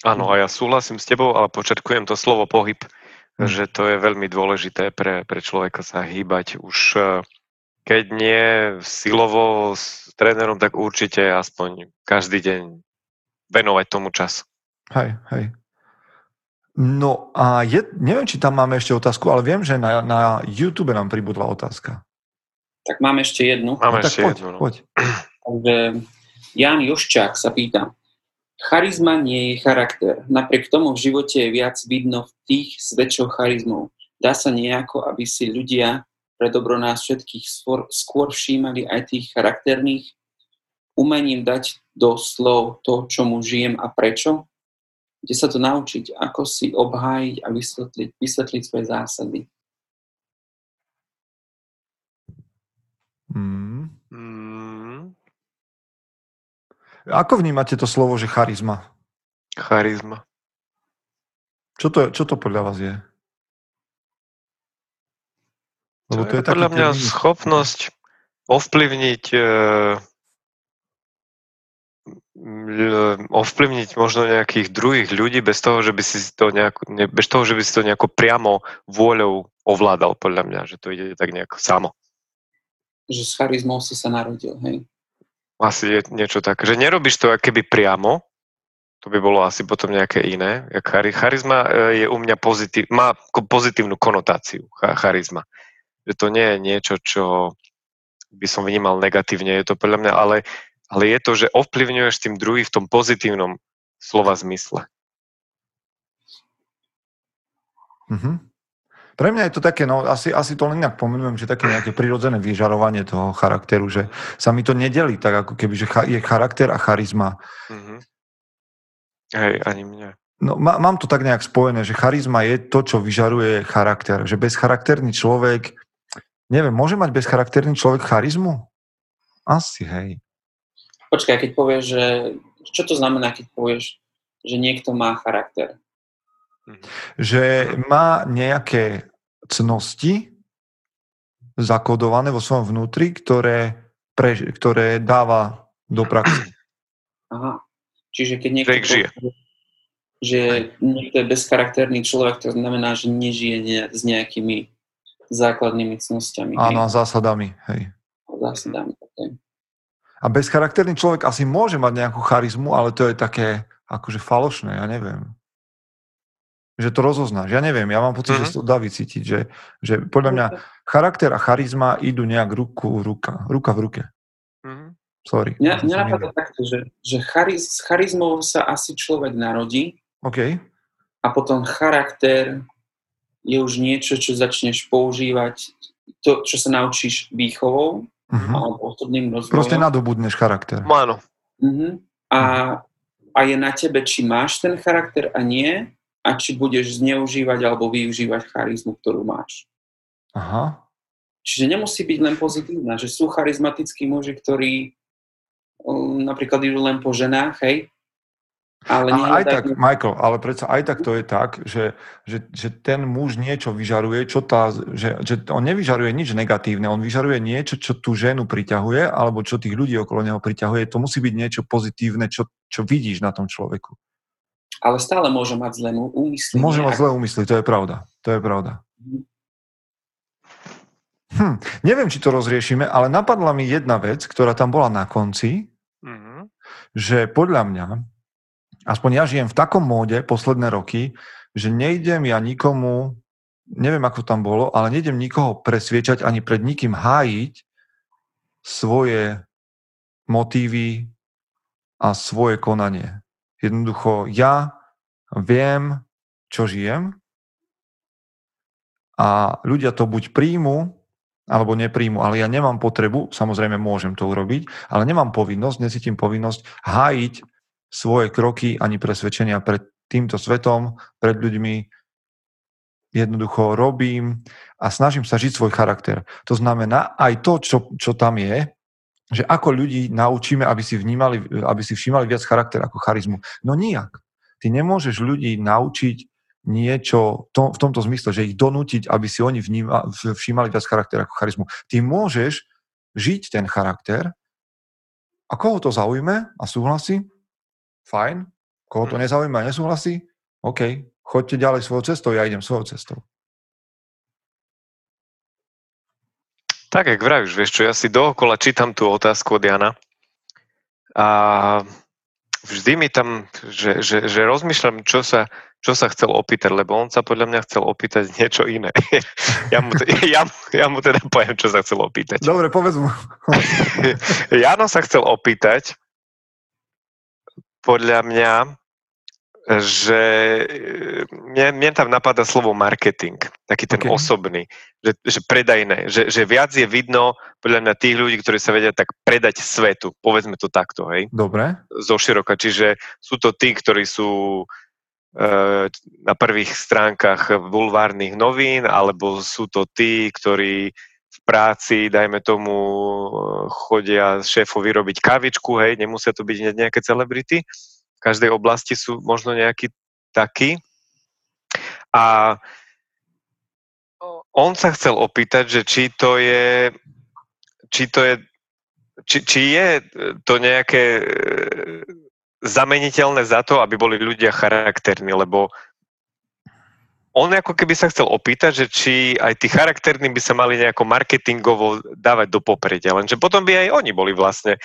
Speaker 3: Áno, a ja súhlasím s tebou, ale početkujem to slovo pohyb, hmm. že to je veľmi dôležité pre, pre človeka sa hýbať už eh, keď nie silovo s trénerom, tak určite aspoň každý deň venovať tomu čas.
Speaker 1: Hej, hej. No a je, neviem, či tam máme ešte otázku, ale viem, že na, na YouTube nám pribudla otázka.
Speaker 2: Tak máme ešte jednu.
Speaker 3: Máme
Speaker 1: no,
Speaker 3: ešte
Speaker 1: poď,
Speaker 3: jednu. No.
Speaker 1: Poď.
Speaker 2: Takže Jan Joščák sa pýta. Charizma nie je charakter. Napriek tomu v živote je viac vidno v tých s väčšou charizmou. Dá sa nejako, aby si ľudia pre dobro nás všetkých skôr, skôr všímali aj tých charakterných? Umením dať do slov to, čomu žijem a prečo? Kde sa to naučiť, ako si obhájiť a vysvetliť, vysvetliť svoje zásady.
Speaker 1: Mm. Mm. Ako vnímate to slovo, že charizma?
Speaker 3: Charizma.
Speaker 1: Čo to, čo to podľa vás je?
Speaker 3: Lebo to je, je podľa mňa termín. schopnosť ovplyvniť e, ovplyvniť možno nejakých druhých ľudí bez toho, že by si to nejako, ne, bez toho, že by si to nejako priamo vôľou ovládal, podľa mňa, že to ide tak nejako samo.
Speaker 2: Že s charizmou si sa narodil, hej?
Speaker 3: Asi je niečo také, že nerobíš to keby priamo, to by bolo asi potom nejaké iné. Charizma e, je u mňa pozitív, má pozitívnu konotáciu, charizma. Že to nie je niečo, čo by som vnímal negatívne, je to podľa mňa, ale ale je to, že ovplyvňuješ tým druhý v tom pozitívnom slova zmysle.
Speaker 1: Mm-hmm. Pre mňa je to také, no asi, asi to len inak pomenujem, že také nejaké prirodzené vyžarovanie toho charakteru, že sa mi to nedelí tak ako keby, že je charakter a charizma. Mm-hmm.
Speaker 3: Hej, ani mňa.
Speaker 1: No, má, mám to tak nejak spojené, že charizma je to, čo vyžaruje charakter. Že bezcharakterný človek, neviem, môže mať bezcharakterný človek charizmu? Asi, hej.
Speaker 2: Počkaj, keď povieš, že... Čo to znamená, keď povieš, že niekto má charakter?
Speaker 1: Že má nejaké cnosti zakodované vo svojom vnútri, ktoré, pre, ktoré dáva do praxe.
Speaker 2: Aha. Čiže keď niekto povie, že niekto je bezcharakterný človek, to znamená, že nežije ne, s nejakými základnými cnostiami.
Speaker 1: Áno, a zásadami. Hej.
Speaker 2: Zásadami, okay.
Speaker 1: A bezcharakterný človek asi môže mať nejakú charizmu, ale to je také akože falošné, ja neviem. Že to rozoznáš. Ja neviem, ja mám pocit, mm-hmm. že mhm. to dá vycítiť, že, že podľa mňa charakter a charizma idú nejak ruku, ruka, ruka v ruke. Mm-hmm. Sorry.
Speaker 2: Mňa, mňa napadá takto, že, že chariz, s charizmou sa asi človek narodí.
Speaker 1: OK.
Speaker 2: A potom charakter je už niečo, čo začneš používať, to, čo sa naučíš výchovou uh-huh. alebo osobným rozvojom.
Speaker 1: Proste nadobudneš charakter.
Speaker 3: Áno.
Speaker 2: Uh-huh. A, a je na tebe, či máš ten charakter a nie, a či budeš zneužívať alebo využívať charizmu, ktorú máš.
Speaker 1: Aha.
Speaker 2: Čiže nemusí byť len pozitívna, že sú charizmatickí muži, ktorí um, napríklad idú len po ženách, hej,
Speaker 1: ale a aj tak, Michael, ale predsa aj tak to je tak, že, že, že ten muž niečo vyžaruje, čo tá, že, že on nevyžaruje nič negatívne, on vyžaruje niečo, čo tú ženu priťahuje, alebo čo tých ľudí okolo neho priťahuje. To musí byť niečo pozitívne, čo, čo vidíš na tom človeku.
Speaker 2: Ale stále môže mať zlé úmysly.
Speaker 1: Môže mať zlé úmysly, to je pravda. To je pravda. Mhm. Hm, neviem, či to rozriešime, ale napadla mi jedna vec, ktorá tam bola na konci, mm-hmm. že podľa mňa aspoň ja žijem v takom móde posledné roky, že nejdem ja nikomu, neviem ako tam bolo, ale nejdem nikoho presviečať ani pred nikým hájiť svoje motívy a svoje konanie. Jednoducho ja viem, čo žijem a ľudia to buď príjmu, alebo nepríjmu, ale ja nemám potrebu, samozrejme môžem to urobiť, ale nemám povinnosť, necítim povinnosť hájiť svoje kroky ani presvedčenia pred týmto svetom, pred ľuďmi. Jednoducho robím a snažím sa žiť svoj charakter. To znamená aj to, čo, čo tam je, že ako ľudí naučíme, aby si, vnímali, aby si všímali viac charakter ako charizmu. No nijak. Ty nemôžeš ľudí naučiť niečo to, v tomto zmysle, že ich donútiť, aby si oni vníma, všímali viac charakter ako charizmu. Ty môžeš žiť ten charakter a koho to zaujme a súhlasí, fajn, koho to hm. nezaujíma nesúhlasí, OK, choďte ďalej svojou cestou, ja idem svojou cestou.
Speaker 3: Tak, jak vravíš, vieš čo, ja si dookola čítam tú otázku od Jana a vždy mi tam, že, že, že rozmýšľam, čo sa, čo sa chcel opýtať, lebo on sa podľa mňa chcel opýtať niečo iné. ja, mu, ja, ja mu teda poviem, čo sa chcel opýtať.
Speaker 1: Dobre, povedz mu.
Speaker 3: Jano sa chcel opýtať, podľa mňa, že e, mne, mne tam napadá slovo marketing, taký ten okay. osobný, že, že predajné, že, že viac je vidno podľa mňa tých ľudí, ktorí sa vedia tak predať svetu, povedzme to takto, hej?
Speaker 1: Dobre.
Speaker 3: Zo široka, čiže sú to tí, ktorí sú e, na prvých stránkach bulvárnych novín, alebo sú to tí, ktorí práci, dajme tomu, chodia šéfovi robiť kavičku, hej, nemusia to byť nejaké celebrity. V každej oblasti sú možno nejakí takí. A on sa chcel opýtať, že či to je, či to je, či, či je to nejaké zameniteľné za to, aby boli ľudia charakterní, lebo on ako keby sa chcel opýtať, že či aj tí charakterní by sa mali nejako marketingovo dávať do popredia, lenže potom by aj oni boli vlastne e,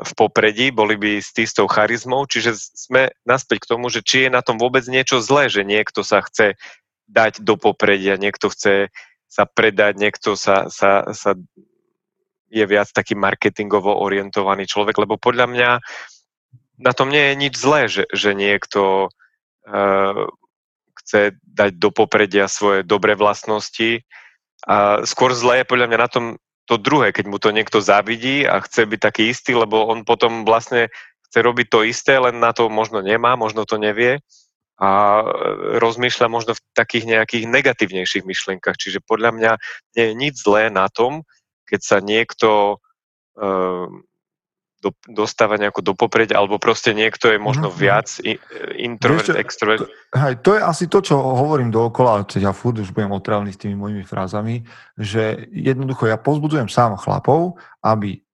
Speaker 3: v popredí, boli by s tistou charizmou, čiže sme naspäť k tomu, že či je na tom vôbec niečo zlé, že niekto sa chce dať do popredia, niekto chce sa predať, niekto sa, sa, sa je viac taký marketingovo orientovaný človek, lebo podľa mňa na tom nie je nič zlé, že, že niekto uh, chce dať do popredia svoje dobré vlastnosti. A skôr zlé je podľa mňa na tom to druhé, keď mu to niekto závidí a chce byť taký istý, lebo on potom vlastne chce robiť to isté, len na to možno nemá, možno to nevie a rozmýšľa možno v takých nejakých negatívnejších myšlienkach. Čiže podľa mňa nie je nič zlé na tom, keď sa niekto um, do, dostáva nejako do popredia, alebo proste niekto je možno mm-hmm. viac introvert, Vieš, extrovert.
Speaker 1: Hej, to je asi to, čo hovorím dookola, ja furt už budem otravný s tými mojimi frázami, že jednoducho ja pozbudzujem sám chlapov, aby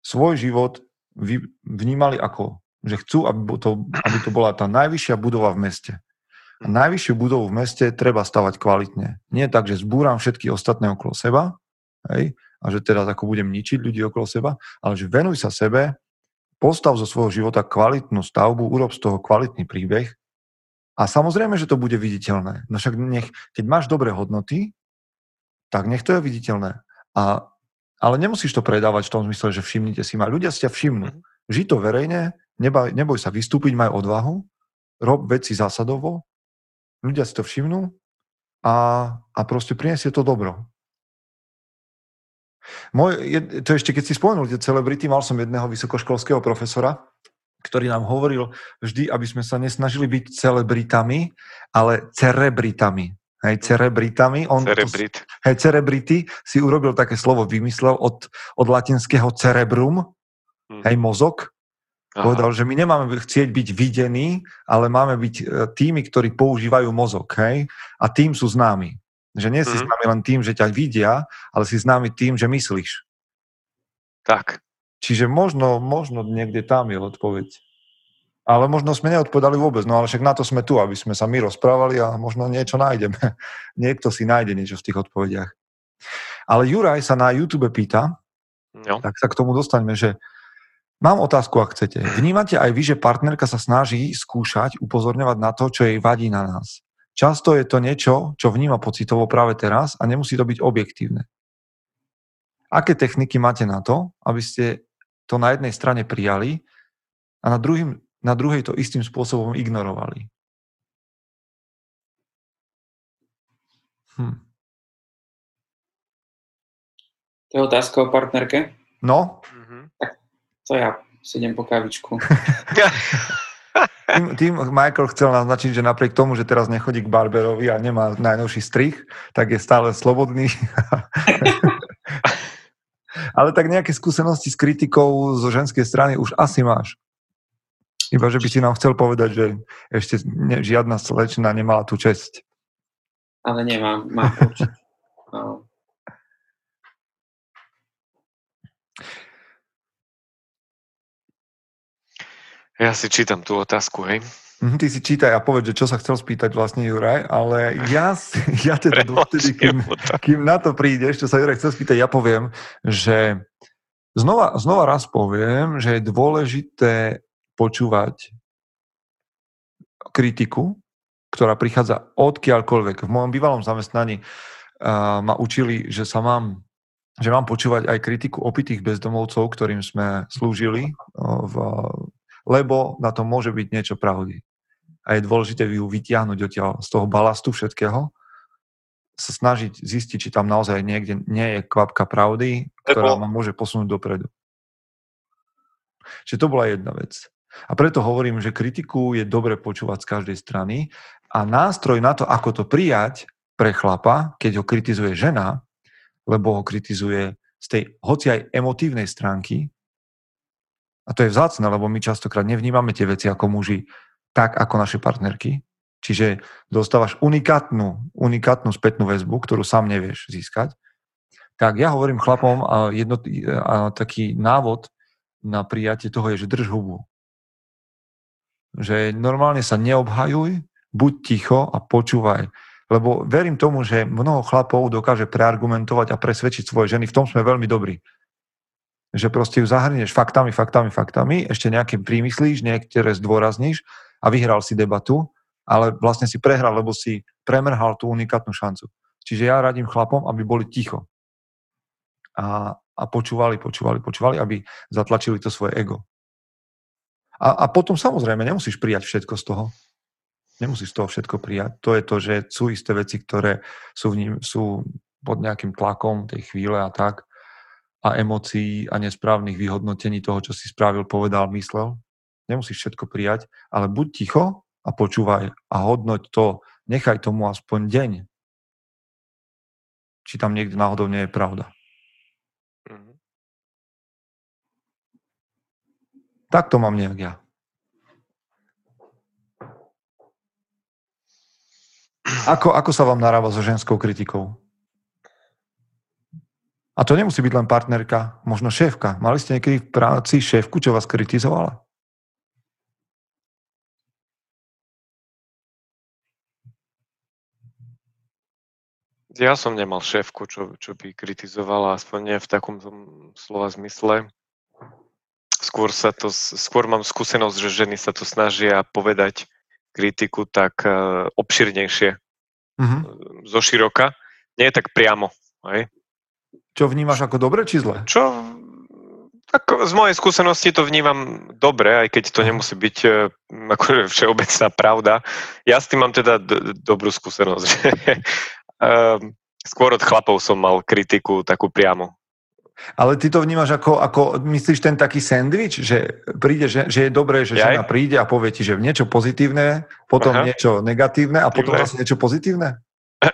Speaker 1: svoj život vy, vnímali ako, že chcú, aby to, aby to bola tá najvyššia budova v meste. A najvyššiu budovu v meste treba stavať kvalitne. Nie tak, že zbúram všetky ostatné okolo seba, hej, a že teraz ako budem ničiť ľudí okolo seba, ale že venuj sa sebe, postav zo svojho života kvalitnú stavbu, urob z toho kvalitný príbeh a samozrejme, že to bude viditeľné. No však nech, keď máš dobré hodnoty, tak nech to je viditeľné. A, ale nemusíš to predávať v tom zmysle, že všimnite si ma. Ľudia si ťa všimnú. Mhm. Žij to verejne, neboj, neboj sa vystúpiť, maj odvahu, rob veci zásadovo, ľudia si to všimnú a, a proste prinesie to dobro. Môj, to ešte keď si spomenul tie celebrity, mal som jedného vysokoškolského profesora, ktorý nám hovoril vždy, aby sme sa nesnažili byť celebritami, ale cerebritami. Hej, cerebritami. On
Speaker 3: Cerebrit. To,
Speaker 1: hej, cerebrity si urobil také slovo, vymyslel od, od latinského cerebrum, hmm. hej, mozog. Aha. Povedal, že my nemáme chcieť byť videní, ale máme byť e, tými, ktorí používajú mozog, hej, a tým sú známi. Že nie si mm-hmm. známy len tým, že ťa vidia, ale si známy tým, že myslíš.
Speaker 3: Tak.
Speaker 1: Čiže možno, možno niekde tam je odpoveď. Ale možno sme neodpovedali vôbec, no ale však na to sme tu, aby sme sa my rozprávali a možno niečo nájdeme. Niekto si nájde niečo v tých odpovediach. Ale Juraj sa na YouTube pýta, no. tak sa k tomu dostaňme, že mám otázku, ak chcete. Vnímate aj vy, že partnerka sa snaží skúšať, upozorňovať na to, čo jej vadí na nás? Často je to niečo, čo vníma pocitovo práve teraz a nemusí to byť objektívne. Aké techniky máte na to, aby ste to na jednej strane prijali a na, druhým, na druhej to istým spôsobom ignorovali?
Speaker 2: Hm. To je otázka o partnerke?
Speaker 1: No.
Speaker 2: Mhm. Tak to ja sedem po kavičku.
Speaker 1: tým, tým Michael chcel naznačiť, že napriek tomu, že teraz nechodí k barberovi a nemá najnovší strich, tak je stále slobodný. Ale tak nejaké skúsenosti s kritikou zo ženskej strany už asi máš. Iba, že by si nám chcel povedať, že ešte ne, žiadna slečna nemala tú česť.
Speaker 2: Ale nemám, mám určite. No.
Speaker 3: Ja si čítam tú otázku, hej.
Speaker 1: Mhm, ty si čítaj a povedz, že čo sa chcel spýtať vlastne Juraj, ale ja, ja teda dovtedy, kým, kým na to prídeš, čo sa Juraj chcel spýtať, ja poviem, že znova, znova raz poviem, že je dôležité počúvať kritiku, ktorá prichádza odkiaľkoľvek. V mojom bývalom zamestnaní uh, ma učili, že sa mám že mám počúvať aj kritiku opitých bezdomovcov, ktorým sme slúžili v lebo na to môže byť niečo pravdy. A je dôležité ju vytiahnuť odtiaľ z toho balastu všetkého, sa snažiť zistiť, či tam naozaj niekde nie je kvapka pravdy, ktorá ma môže posunúť dopredu. Čiže to bola jedna vec. A preto hovorím, že kritiku je dobre počúvať z každej strany a nástroj na to, ako to prijať pre chlapa, keď ho kritizuje žena, lebo ho kritizuje z tej hoci aj emotívnej stránky, a to je vzácne, lebo my častokrát nevnímame tie veci ako muži tak, ako naše partnerky. Čiže dostávaš unikátnu, unikátnu spätnú väzbu, ktorú sám nevieš získať. Tak ja hovorím chlapom, a, jedno, a taký návod na prijatie toho je, že drž hubu. Že normálne sa neobhajuj, buď ticho a počúvaj. Lebo verím tomu, že mnoho chlapov dokáže preargumentovať a presvedčiť svoje ženy. V tom sme veľmi dobrí. Že proste ju zahrnieš faktami, faktami, faktami, ešte nejakým prímyslíš, niektoré zdôrazníš a vyhral si debatu, ale vlastne si prehral, lebo si premrhal tú unikátnu šancu. Čiže ja radím chlapom, aby boli ticho. A, a počúvali, počúvali, počúvali, aby zatlačili to svoje ego. A, a potom samozrejme nemusíš prijať všetko z toho. Nemusíš z toho všetko prijať. To je to, že sú isté veci, ktoré sú, v ním, sú pod nejakým tlakom tej chvíle a tak a emócií a nesprávnych vyhodnotení toho, čo si spravil, povedal, myslel. Nemusíš všetko prijať, ale buď ticho a počúvaj a hodnoť to. Nechaj tomu aspoň deň. Či tam niekde náhodou nie je pravda. Mm-hmm. Tak to mám nejak ja. Ako, ako sa vám narába so ženskou kritikou? A to nemusí byť len partnerka, možno šéfka. Mali ste niekedy v práci šéfku, čo vás kritizovala?
Speaker 3: Ja som nemal šéfku, čo, čo by kritizovala, aspoň nie v takom slova zmysle. Skôr, sa to, skôr mám skúsenosť, že ženy sa to snažia povedať kritiku tak uh, obširnejšie, mm-hmm. zo široka, nie je tak priamo. Hej?
Speaker 1: Čo vnímaš ako dobre či zle?
Speaker 3: Čo, tak z mojej skúsenosti to vnímam dobre, aj keď to nemusí byť akože všeobecná pravda. Ja s tým mám teda d- dobrú skúsenosť. uh, skôr od chlapov som mal kritiku takú priamo.
Speaker 1: Ale ty to vnímaš ako, ako myslíš ten taký sandwich, že príde, že, že je dobré, že Jaj? žena príde a povie ti, že niečo pozitívne, potom Aha. niečo negatívne a potom vlastne niečo pozitívne?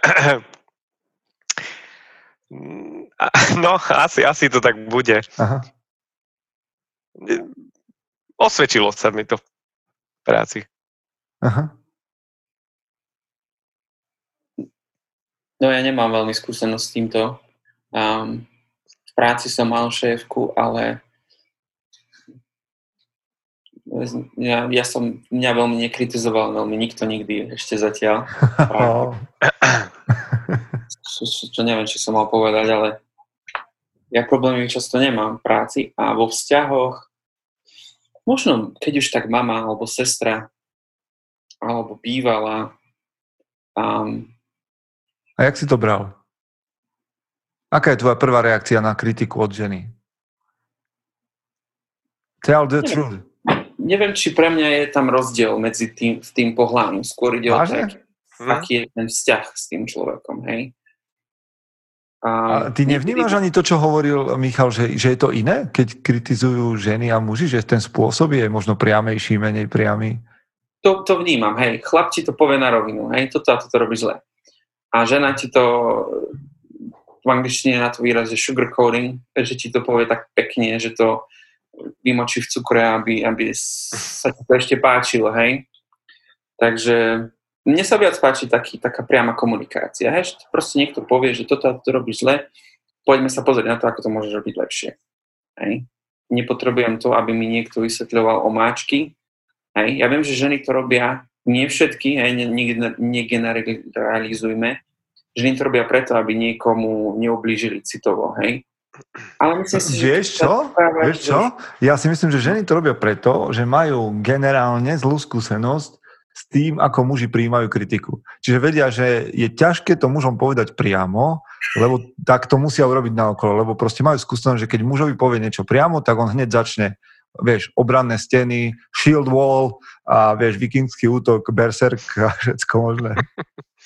Speaker 3: No, asi, asi to tak bude. Aha. Osvedčilo sa mi to v práci. Aha.
Speaker 2: No ja nemám veľmi skúsenosť s týmto. Um, práci som mal šéfku, ale ja, ja som, mňa veľmi nekritizoval, veľmi nikto nikdy ešte zatiaľ. čo, čo, čo neviem, či som mal povedať, ale ja problémy často nemám v práci a vo vzťahoch, možno keď už tak mama alebo sestra alebo bývala. Um,
Speaker 1: a jak si to bral? Aká je tvoja prvá reakcia na kritiku od ženy? Tell the neviem, truth.
Speaker 2: Neviem, či pre mňa je tam rozdiel medzi tým, tým pohľadom. Skôr ide Vážne? o tak, hm. aký je ten vzťah s tým človekom, hej?
Speaker 1: A, ty nevnímaš ani to, čo hovoril Michal, že, že je to iné, keď kritizujú ženy a muži, že ten spôsob je možno priamejší, menej priamy?
Speaker 2: To, to vnímam, hej. Chlap ti to povie na rovinu, hej, toto a toto robí zle. A žena ti to v angličtine na to výraz, že sugarcoating, že ti to povie tak pekne, že to vymočí v cukre, aby, aby sa ti to ešte páčilo, hej. Takže mne sa viac páči taký, taká priama komunikácia, hej, že proste niekto povie, že toto to robíš zle, poďme sa pozrieť na to, ako to môžeš robiť lepšie, hej. Nepotrebujem to, aby mi niekto vysvetľoval omáčky, hej. Ja viem, že ženy to robia, nie všetky, hej, negeneralizujme, Ženy to robia preto, aby niekomu neoblížili citovo, hej?
Speaker 1: Ale myslím si, Vieš čo? Vieš čo? Ja si myslím, že ženy to robia preto, že majú generálne zlú skúsenosť s tým, ako muži prijímajú kritiku. Čiže vedia, že je ťažké to mužom povedať priamo, lebo tak to musia urobiť na okolo, lebo proste majú skúsenosť, že keď mužovi povie niečo priamo, tak on hneď začne vieš, obranné steny, shield wall a vieš, vikingský útok, berserk a všetko možné.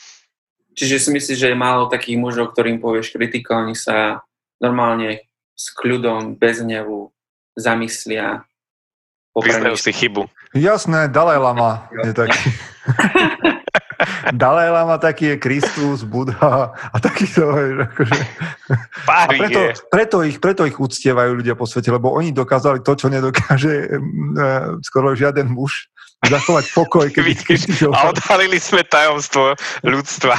Speaker 2: Čiže si myslíš, že je málo takých mužov, ktorým povieš kritiku, oni sa normálne s kľudom, bez hnevu zamyslia.
Speaker 3: Priznajú si chybu.
Speaker 1: Jasné, Dalaj Lama je taký. Dalaj Lama taký je Kristus, Buddha a takýto. Akože. A preto, preto, ich, preto ich uctievajú ľudia po svete, lebo oni dokázali to, čo nedokáže mm, skoro žiaden muž zachovať pokoj, keď
Speaker 3: Vidíš, A odhalili sme tajomstvo ľudstva.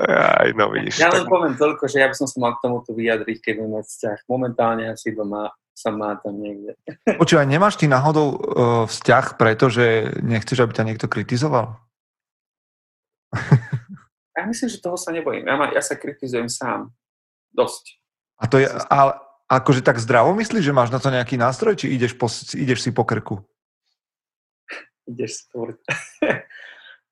Speaker 3: Aj, no vidíš.
Speaker 2: Ja len poviem toľko, že ja by som sa mal k tomuto vyjadriť, keď budem mať vzťah. Momentálne asi iba má sa má tam niekde.
Speaker 1: Počúvaj, nemáš ty náhodou uh, vzťah, pretože nechceš, aby ťa niekto kritizoval?
Speaker 2: ja myslím, že toho sa nebojím. Ja, ma, ja sa kritizujem sám. Dosť.
Speaker 1: A to je, ale akože tak zdravo myslíš, že máš na to nejaký nástroj, či ideš, po, ideš si po krku?
Speaker 2: Ideš krku.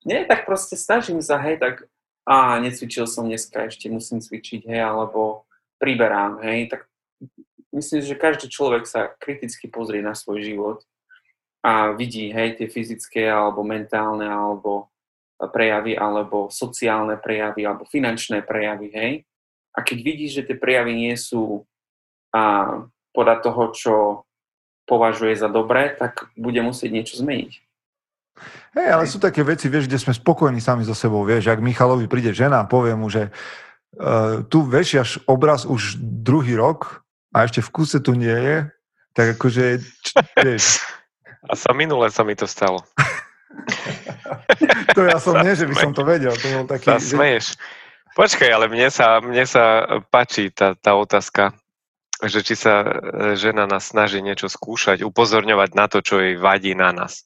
Speaker 2: Nie, tak proste snažím sa, hej, tak a necvičil som dneska, ešte musím cvičiť, hej, alebo priberám, hej, tak myslím, že každý človek sa kriticky pozrie na svoj život a vidí, hej, tie fyzické alebo mentálne alebo prejavy alebo sociálne prejavy alebo finančné prejavy, hej. A keď vidíš, že tie prejavy nie sú a podľa toho, čo považuje za dobré, tak bude musieť niečo zmeniť.
Speaker 1: Hej, ale sú také veci, vieš, kde sme spokojní sami so sebou, vieš, ak Michalovi príde žena a povie mu, že uh, tu vešiaš obraz už druhý rok a ešte v kuse tu nie je, tak akože, č, vieš.
Speaker 3: A sa minule sa mi to stalo.
Speaker 1: to ja som nie, že by som to vedel. To bol taký,
Speaker 3: sa smeješ. Počkaj, ale mne sa, mne sa páči tá, tá otázka, že či sa e, žena nás snaží niečo skúšať, upozorňovať na to, čo jej vadí na nás.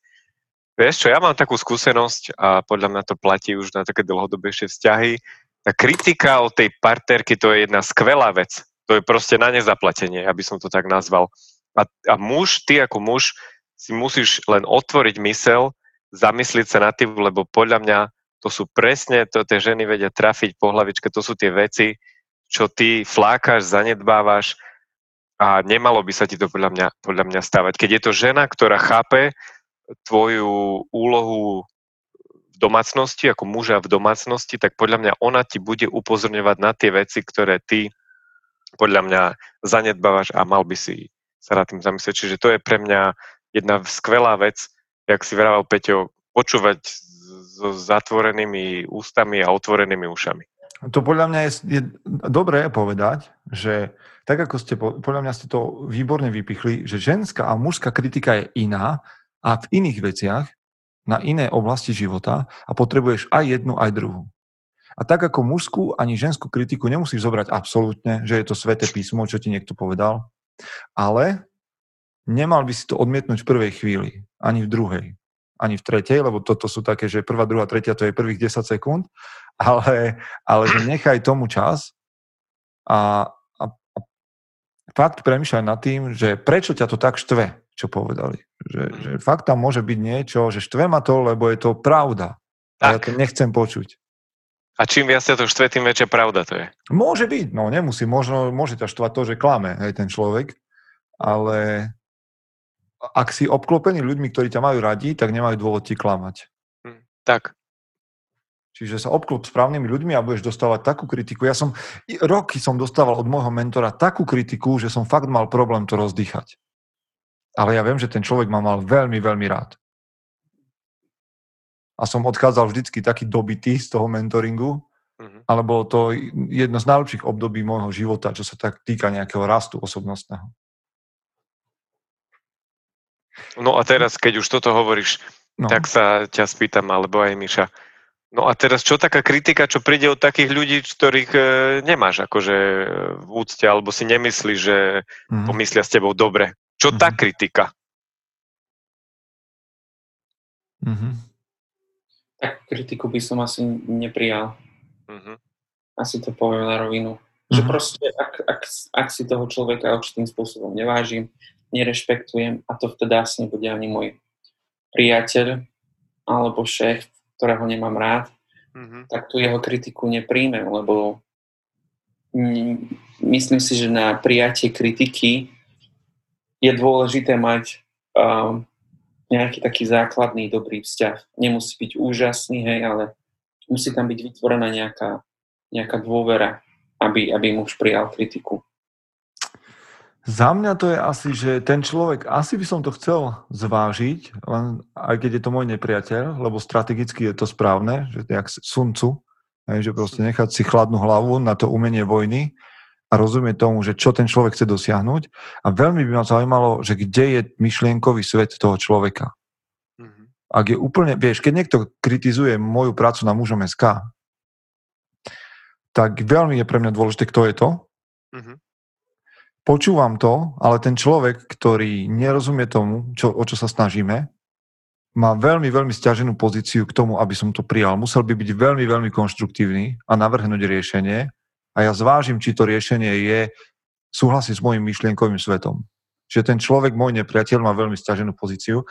Speaker 3: Vieš čo, ja mám takú skúsenosť a podľa mňa to platí už na také dlhodobejšie vzťahy. Tá kritika od tej partnerky to je jedna skvelá vec. To je proste na nezaplatenie, aby som to tak nazval. A, a muž, ty ako muž, si musíš len otvoriť mysel, zamyslieť sa nad tým, lebo podľa mňa to sú presne, to tie ženy vedia trafiť po hlavičke, to sú tie veci, čo ty flákaš, zanedbávaš a nemalo by sa ti to podľa mňa, podľa mňa stávať. Keď je to žena, ktorá chápe, tvoju úlohu v domácnosti, ako muža v domácnosti, tak podľa mňa ona ti bude upozorňovať na tie veci, ktoré ty podľa mňa zanedbávaš a mal by si sa nad tým zamyslieť. Čiže to je pre mňa jedna skvelá vec, jak si vravel Peťo, počúvať so zatvorenými ústami a otvorenými ušami.
Speaker 1: To podľa mňa je, je dobré povedať, že tak ako ste, podľa mňa ste to výborne vypichli, že ženská a mužská kritika je iná a v iných veciach, na iné oblasti života a potrebuješ aj jednu, aj druhú. A tak ako mužskú ani ženskú kritiku nemusíš zobrať absolútne, že je to sveté písmo, čo ti niekto povedal, ale nemal by si to odmietnúť v prvej chvíli, ani v druhej, ani v tretej, lebo toto sú také, že prvá, druhá, tretia, to je prvých 10 sekúnd, ale, ale že nechaj tomu čas a, a, a fakt premýšľaj nad tým, že prečo ťa to tak štve, čo povedali. Že, že fakt tam môže byť niečo, že štve ma to, lebo je to pravda. Tak. A ja to nechcem počuť.
Speaker 3: A čím viac ťa to štve, tým väčšia pravda to je.
Speaker 1: Môže byť, no nemusí. Možno, môže ťa štvať to, že klame hej, ten človek, ale ak si obklopený ľuďmi, ktorí ťa majú radi, tak nemajú dôvod ti klamať.
Speaker 3: Hm, tak.
Speaker 1: Čiže sa obklop správnymi ľuďmi a budeš dostávať takú kritiku. Ja som, roky som dostával od môjho mentora takú kritiku, že som fakt mal problém to rozdýchať. Ale ja viem, že ten človek ma mal veľmi, veľmi rád. A som odchádzal vždycky taký dobitý z toho mentoringu, mm-hmm. ale bolo to jedno z najlepších období môjho života, čo sa tak týka nejakého rastu osobnostného.
Speaker 3: No a teraz, keď už toto hovoríš, no. tak sa ťa spýtam, alebo aj Miša. No a teraz čo taká kritika, čo príde od takých ľudí, ktorých e, nemáš akože v úcte, alebo si nemyslíš, že mm-hmm. pomyslia s tebou dobre. Čo mm-hmm. tá mhm. kritika?
Speaker 2: Mm-hmm. Tak kritiku by som asi neprijal. Mm-hmm. Asi to poviem na rovinu. Mm-hmm. Že mhm. proste, ak, ak, ak si toho človeka určitým spôsobom nevážim, nerešpektujem a to vtedy asi nebude ani môj priateľ alebo šéf, ktorého nemám rád, mm-hmm. tak tu jeho kritiku nepríjmem, lebo myslím si, že na prijatie kritiky je dôležité mať um, nejaký taký základný dobrý vzťah. Nemusí byť úžasný, hej, ale musí tam byť vytvorená nejaká, nejaká dôvera, aby, aby muž prijal kritiku.
Speaker 1: Za mňa to je asi, že ten človek, asi by som to chcel zvážiť, len aj keď je to môj nepriateľ, lebo strategicky je to správne, že jak suncu, že proste nechať si chladnú hlavu na to umenie vojny a rozumie tomu, že čo ten človek chce dosiahnuť a veľmi by ma zaujímalo, že kde je myšlienkový svet toho človeka. Mm-hmm. Ak je úplne, vieš, keď niekto kritizuje moju prácu na mužom SK, tak veľmi je pre mňa dôležité, kto je to. Mm-hmm. počúvam to, ale ten človek, ktorý nerozumie tomu, čo, o čo sa snažíme, má veľmi, veľmi stiaženú pozíciu k tomu, aby som to prijal. Musel by byť veľmi, veľmi konštruktívny a navrhnúť riešenie a ja zvážim, či to riešenie je súhlasiť s môjim myšlienkovým svetom. Čiže ten človek, môj nepriateľ, má veľmi stiaženú pozíciu,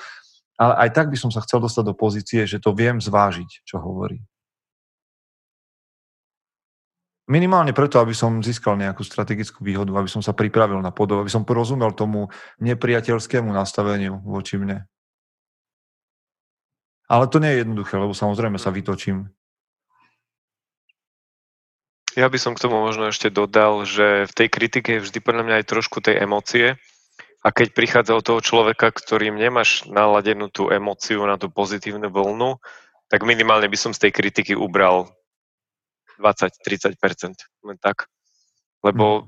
Speaker 1: ale aj tak by som sa chcel dostať do pozície, že to viem zvážiť, čo hovorí. Minimálne preto, aby som získal nejakú strategickú výhodu, aby som sa pripravil na podobu, aby som porozumel tomu nepriateľskému nastaveniu voči mne. Ale to nie je jednoduché, lebo samozrejme sa vytočím.
Speaker 3: Ja by som k tomu možno ešte dodal, že v tej kritike je vždy podľa mňa aj trošku tej emócie. A keď prichádza od toho človeka, ktorým nemáš naladenú tú emóciu na tú pozitívnu vlnu, tak minimálne by som z tej kritiky ubral 20-30%. Len tak. Lebo mhm.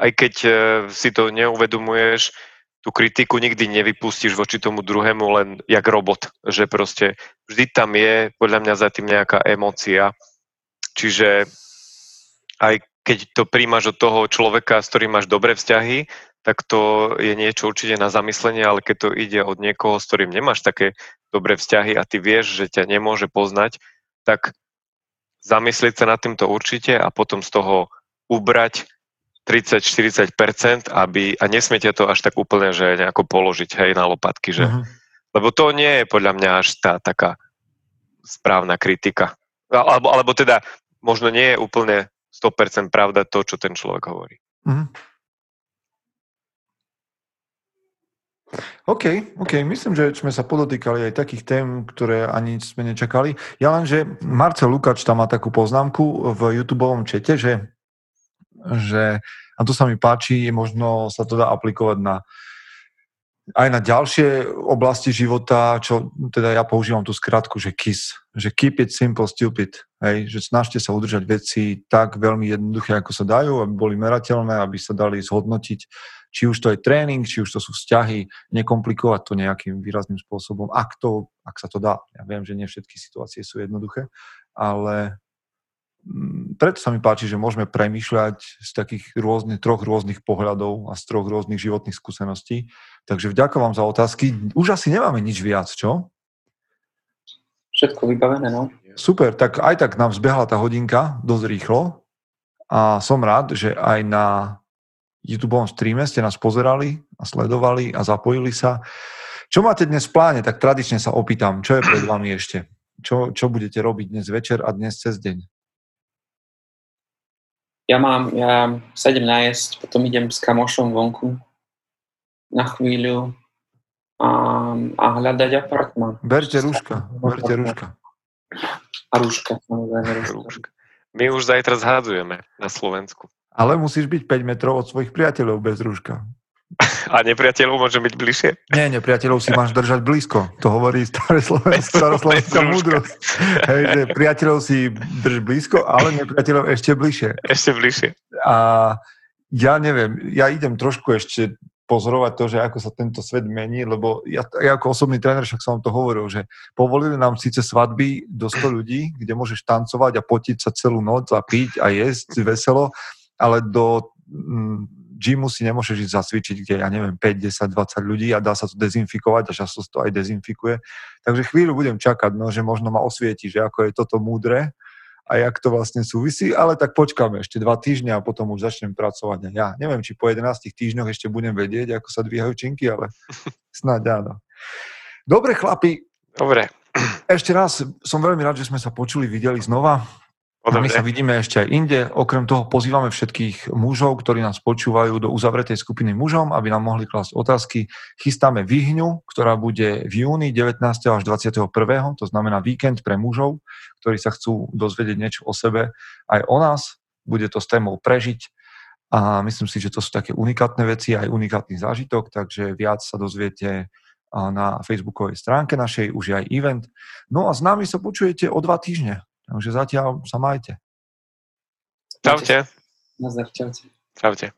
Speaker 3: aj keď eh, si to neuvedomuješ, tú kritiku nikdy nevypustíš voči tomu druhému len jak robot, že proste vždy tam je podľa mňa za tým nejaká emócia. Čiže aj keď to príjmaš od toho človeka, s ktorým máš dobré vzťahy, tak to je niečo určite na zamyslenie, ale keď to ide od niekoho, s ktorým nemáš také dobré vzťahy a ty vieš, že ťa nemôže poznať, tak zamyslieť sa nad týmto určite a potom z toho ubrať 30-40%, aby, a nesmiete to až tak úplne, že nejako položiť hej, na lopatky, že, uh-huh. lebo to nie je podľa mňa až tá taká správna kritika. Alebo, alebo teda možno nie je úplne 100% pravda to, čo ten človek hovorí. Uh-huh.
Speaker 1: OK, OK, myslím, že sme sa podotýkali aj takých tém, ktoré ani sme nečakali. Ja len, že Marcel Lukač tam má takú poznámku v YouTube čete, že že, a to sa mi páči, možno sa to dá aplikovať na aj na ďalšie oblasti života, čo teda ja používam tú skratku, že KISS, že keep it simple, stupid, hej, že snažte sa udržať veci tak veľmi jednoduché, ako sa dajú, aby boli merateľné, aby sa dali zhodnotiť, či už to je tréning, či už to sú vzťahy, nekomplikovať to nejakým výrazným spôsobom, ak, to, ak sa to dá. Ja viem, že nie všetky situácie sú jednoduché, ale preto sa mi páči, že môžeme premýšľať z takých rôznych, troch rôznych pohľadov a z troch rôznych životných skúseností. Takže vďaka vám za otázky. Už asi nemáme nič viac, čo?
Speaker 2: Všetko vybavené, no.
Speaker 1: Super, tak aj tak nám zbehla tá hodinka dosť rýchlo a som rád, že aj na YouTube streame ste nás pozerali a sledovali a zapojili sa. Čo máte dnes v pláne? Tak tradične sa opýtam, čo je pred vami ešte? Čo, čo budete robiť dnes večer a dnes cez deň?
Speaker 2: Ja mám, ja sa idem najesť, potom idem s kamošom vonku na chvíľu a, a hľadať apartman.
Speaker 1: Berte rúška, berte rúška.
Speaker 2: A rúška, samozrejme rúška.
Speaker 3: My už zajtra zhádzujeme na Slovensku.
Speaker 1: Ale musíš byť 5 metrov od svojich priateľov bez rúška.
Speaker 3: A nepriateľov môže byť bližšie?
Speaker 1: Nie, nepriateľov si máš držať blízko. To hovorí staré staroslovenská múdrosť. Hej, že priateľov si drž blízko, ale nepriateľov ešte bližšie.
Speaker 3: Ešte bližšie.
Speaker 1: A ja neviem, ja idem trošku ešte pozorovať to, že ako sa tento svet mení, lebo ja, ja ako osobný tréner však som vám to hovoril, že povolili nám síce svadby do 100 ľudí, kde môžeš tancovať a potiť sa celú noc a piť a jesť veselo, ale do mm, gymu si nemôžeš ísť zacvičiť, kde ja neviem, 5, 10, 20 ľudí a dá sa to dezinfikovať a často to aj dezinfikuje. Takže chvíľu budem čakať, no, že možno ma osvieti, že ako je toto múdre a jak to vlastne súvisí, ale tak počkáme ešte dva týždňa a potom už začnem pracovať ja. Neviem, či po 11 týždňoch ešte budem vedieť, ako sa dvíhajú činky, ale snáď áno. Dobre, chlapi.
Speaker 3: Dobre.
Speaker 1: Ešte raz som veľmi rád, že sme sa počuli, videli znova. A my sa vidíme ešte aj inde. Okrem toho pozývame všetkých mužov, ktorí nás počúvajú do uzavretej skupiny mužom, aby nám mohli klásť otázky. Chystáme výhňu, ktorá bude v júni 19. až 21. To znamená víkend pre mužov, ktorí sa chcú dozvedieť niečo o sebe aj o nás. Bude to s témou prežiť. A myslím si, že to sú také unikátne veci, aj unikátny zážitok, takže viac sa dozviete na facebookovej stránke našej, už je aj event. No a s nami sa počujete o dva týždne. Takže zatiaľ sa majte.
Speaker 3: Čaute.
Speaker 2: Nazdar, čaute.
Speaker 3: Čaute.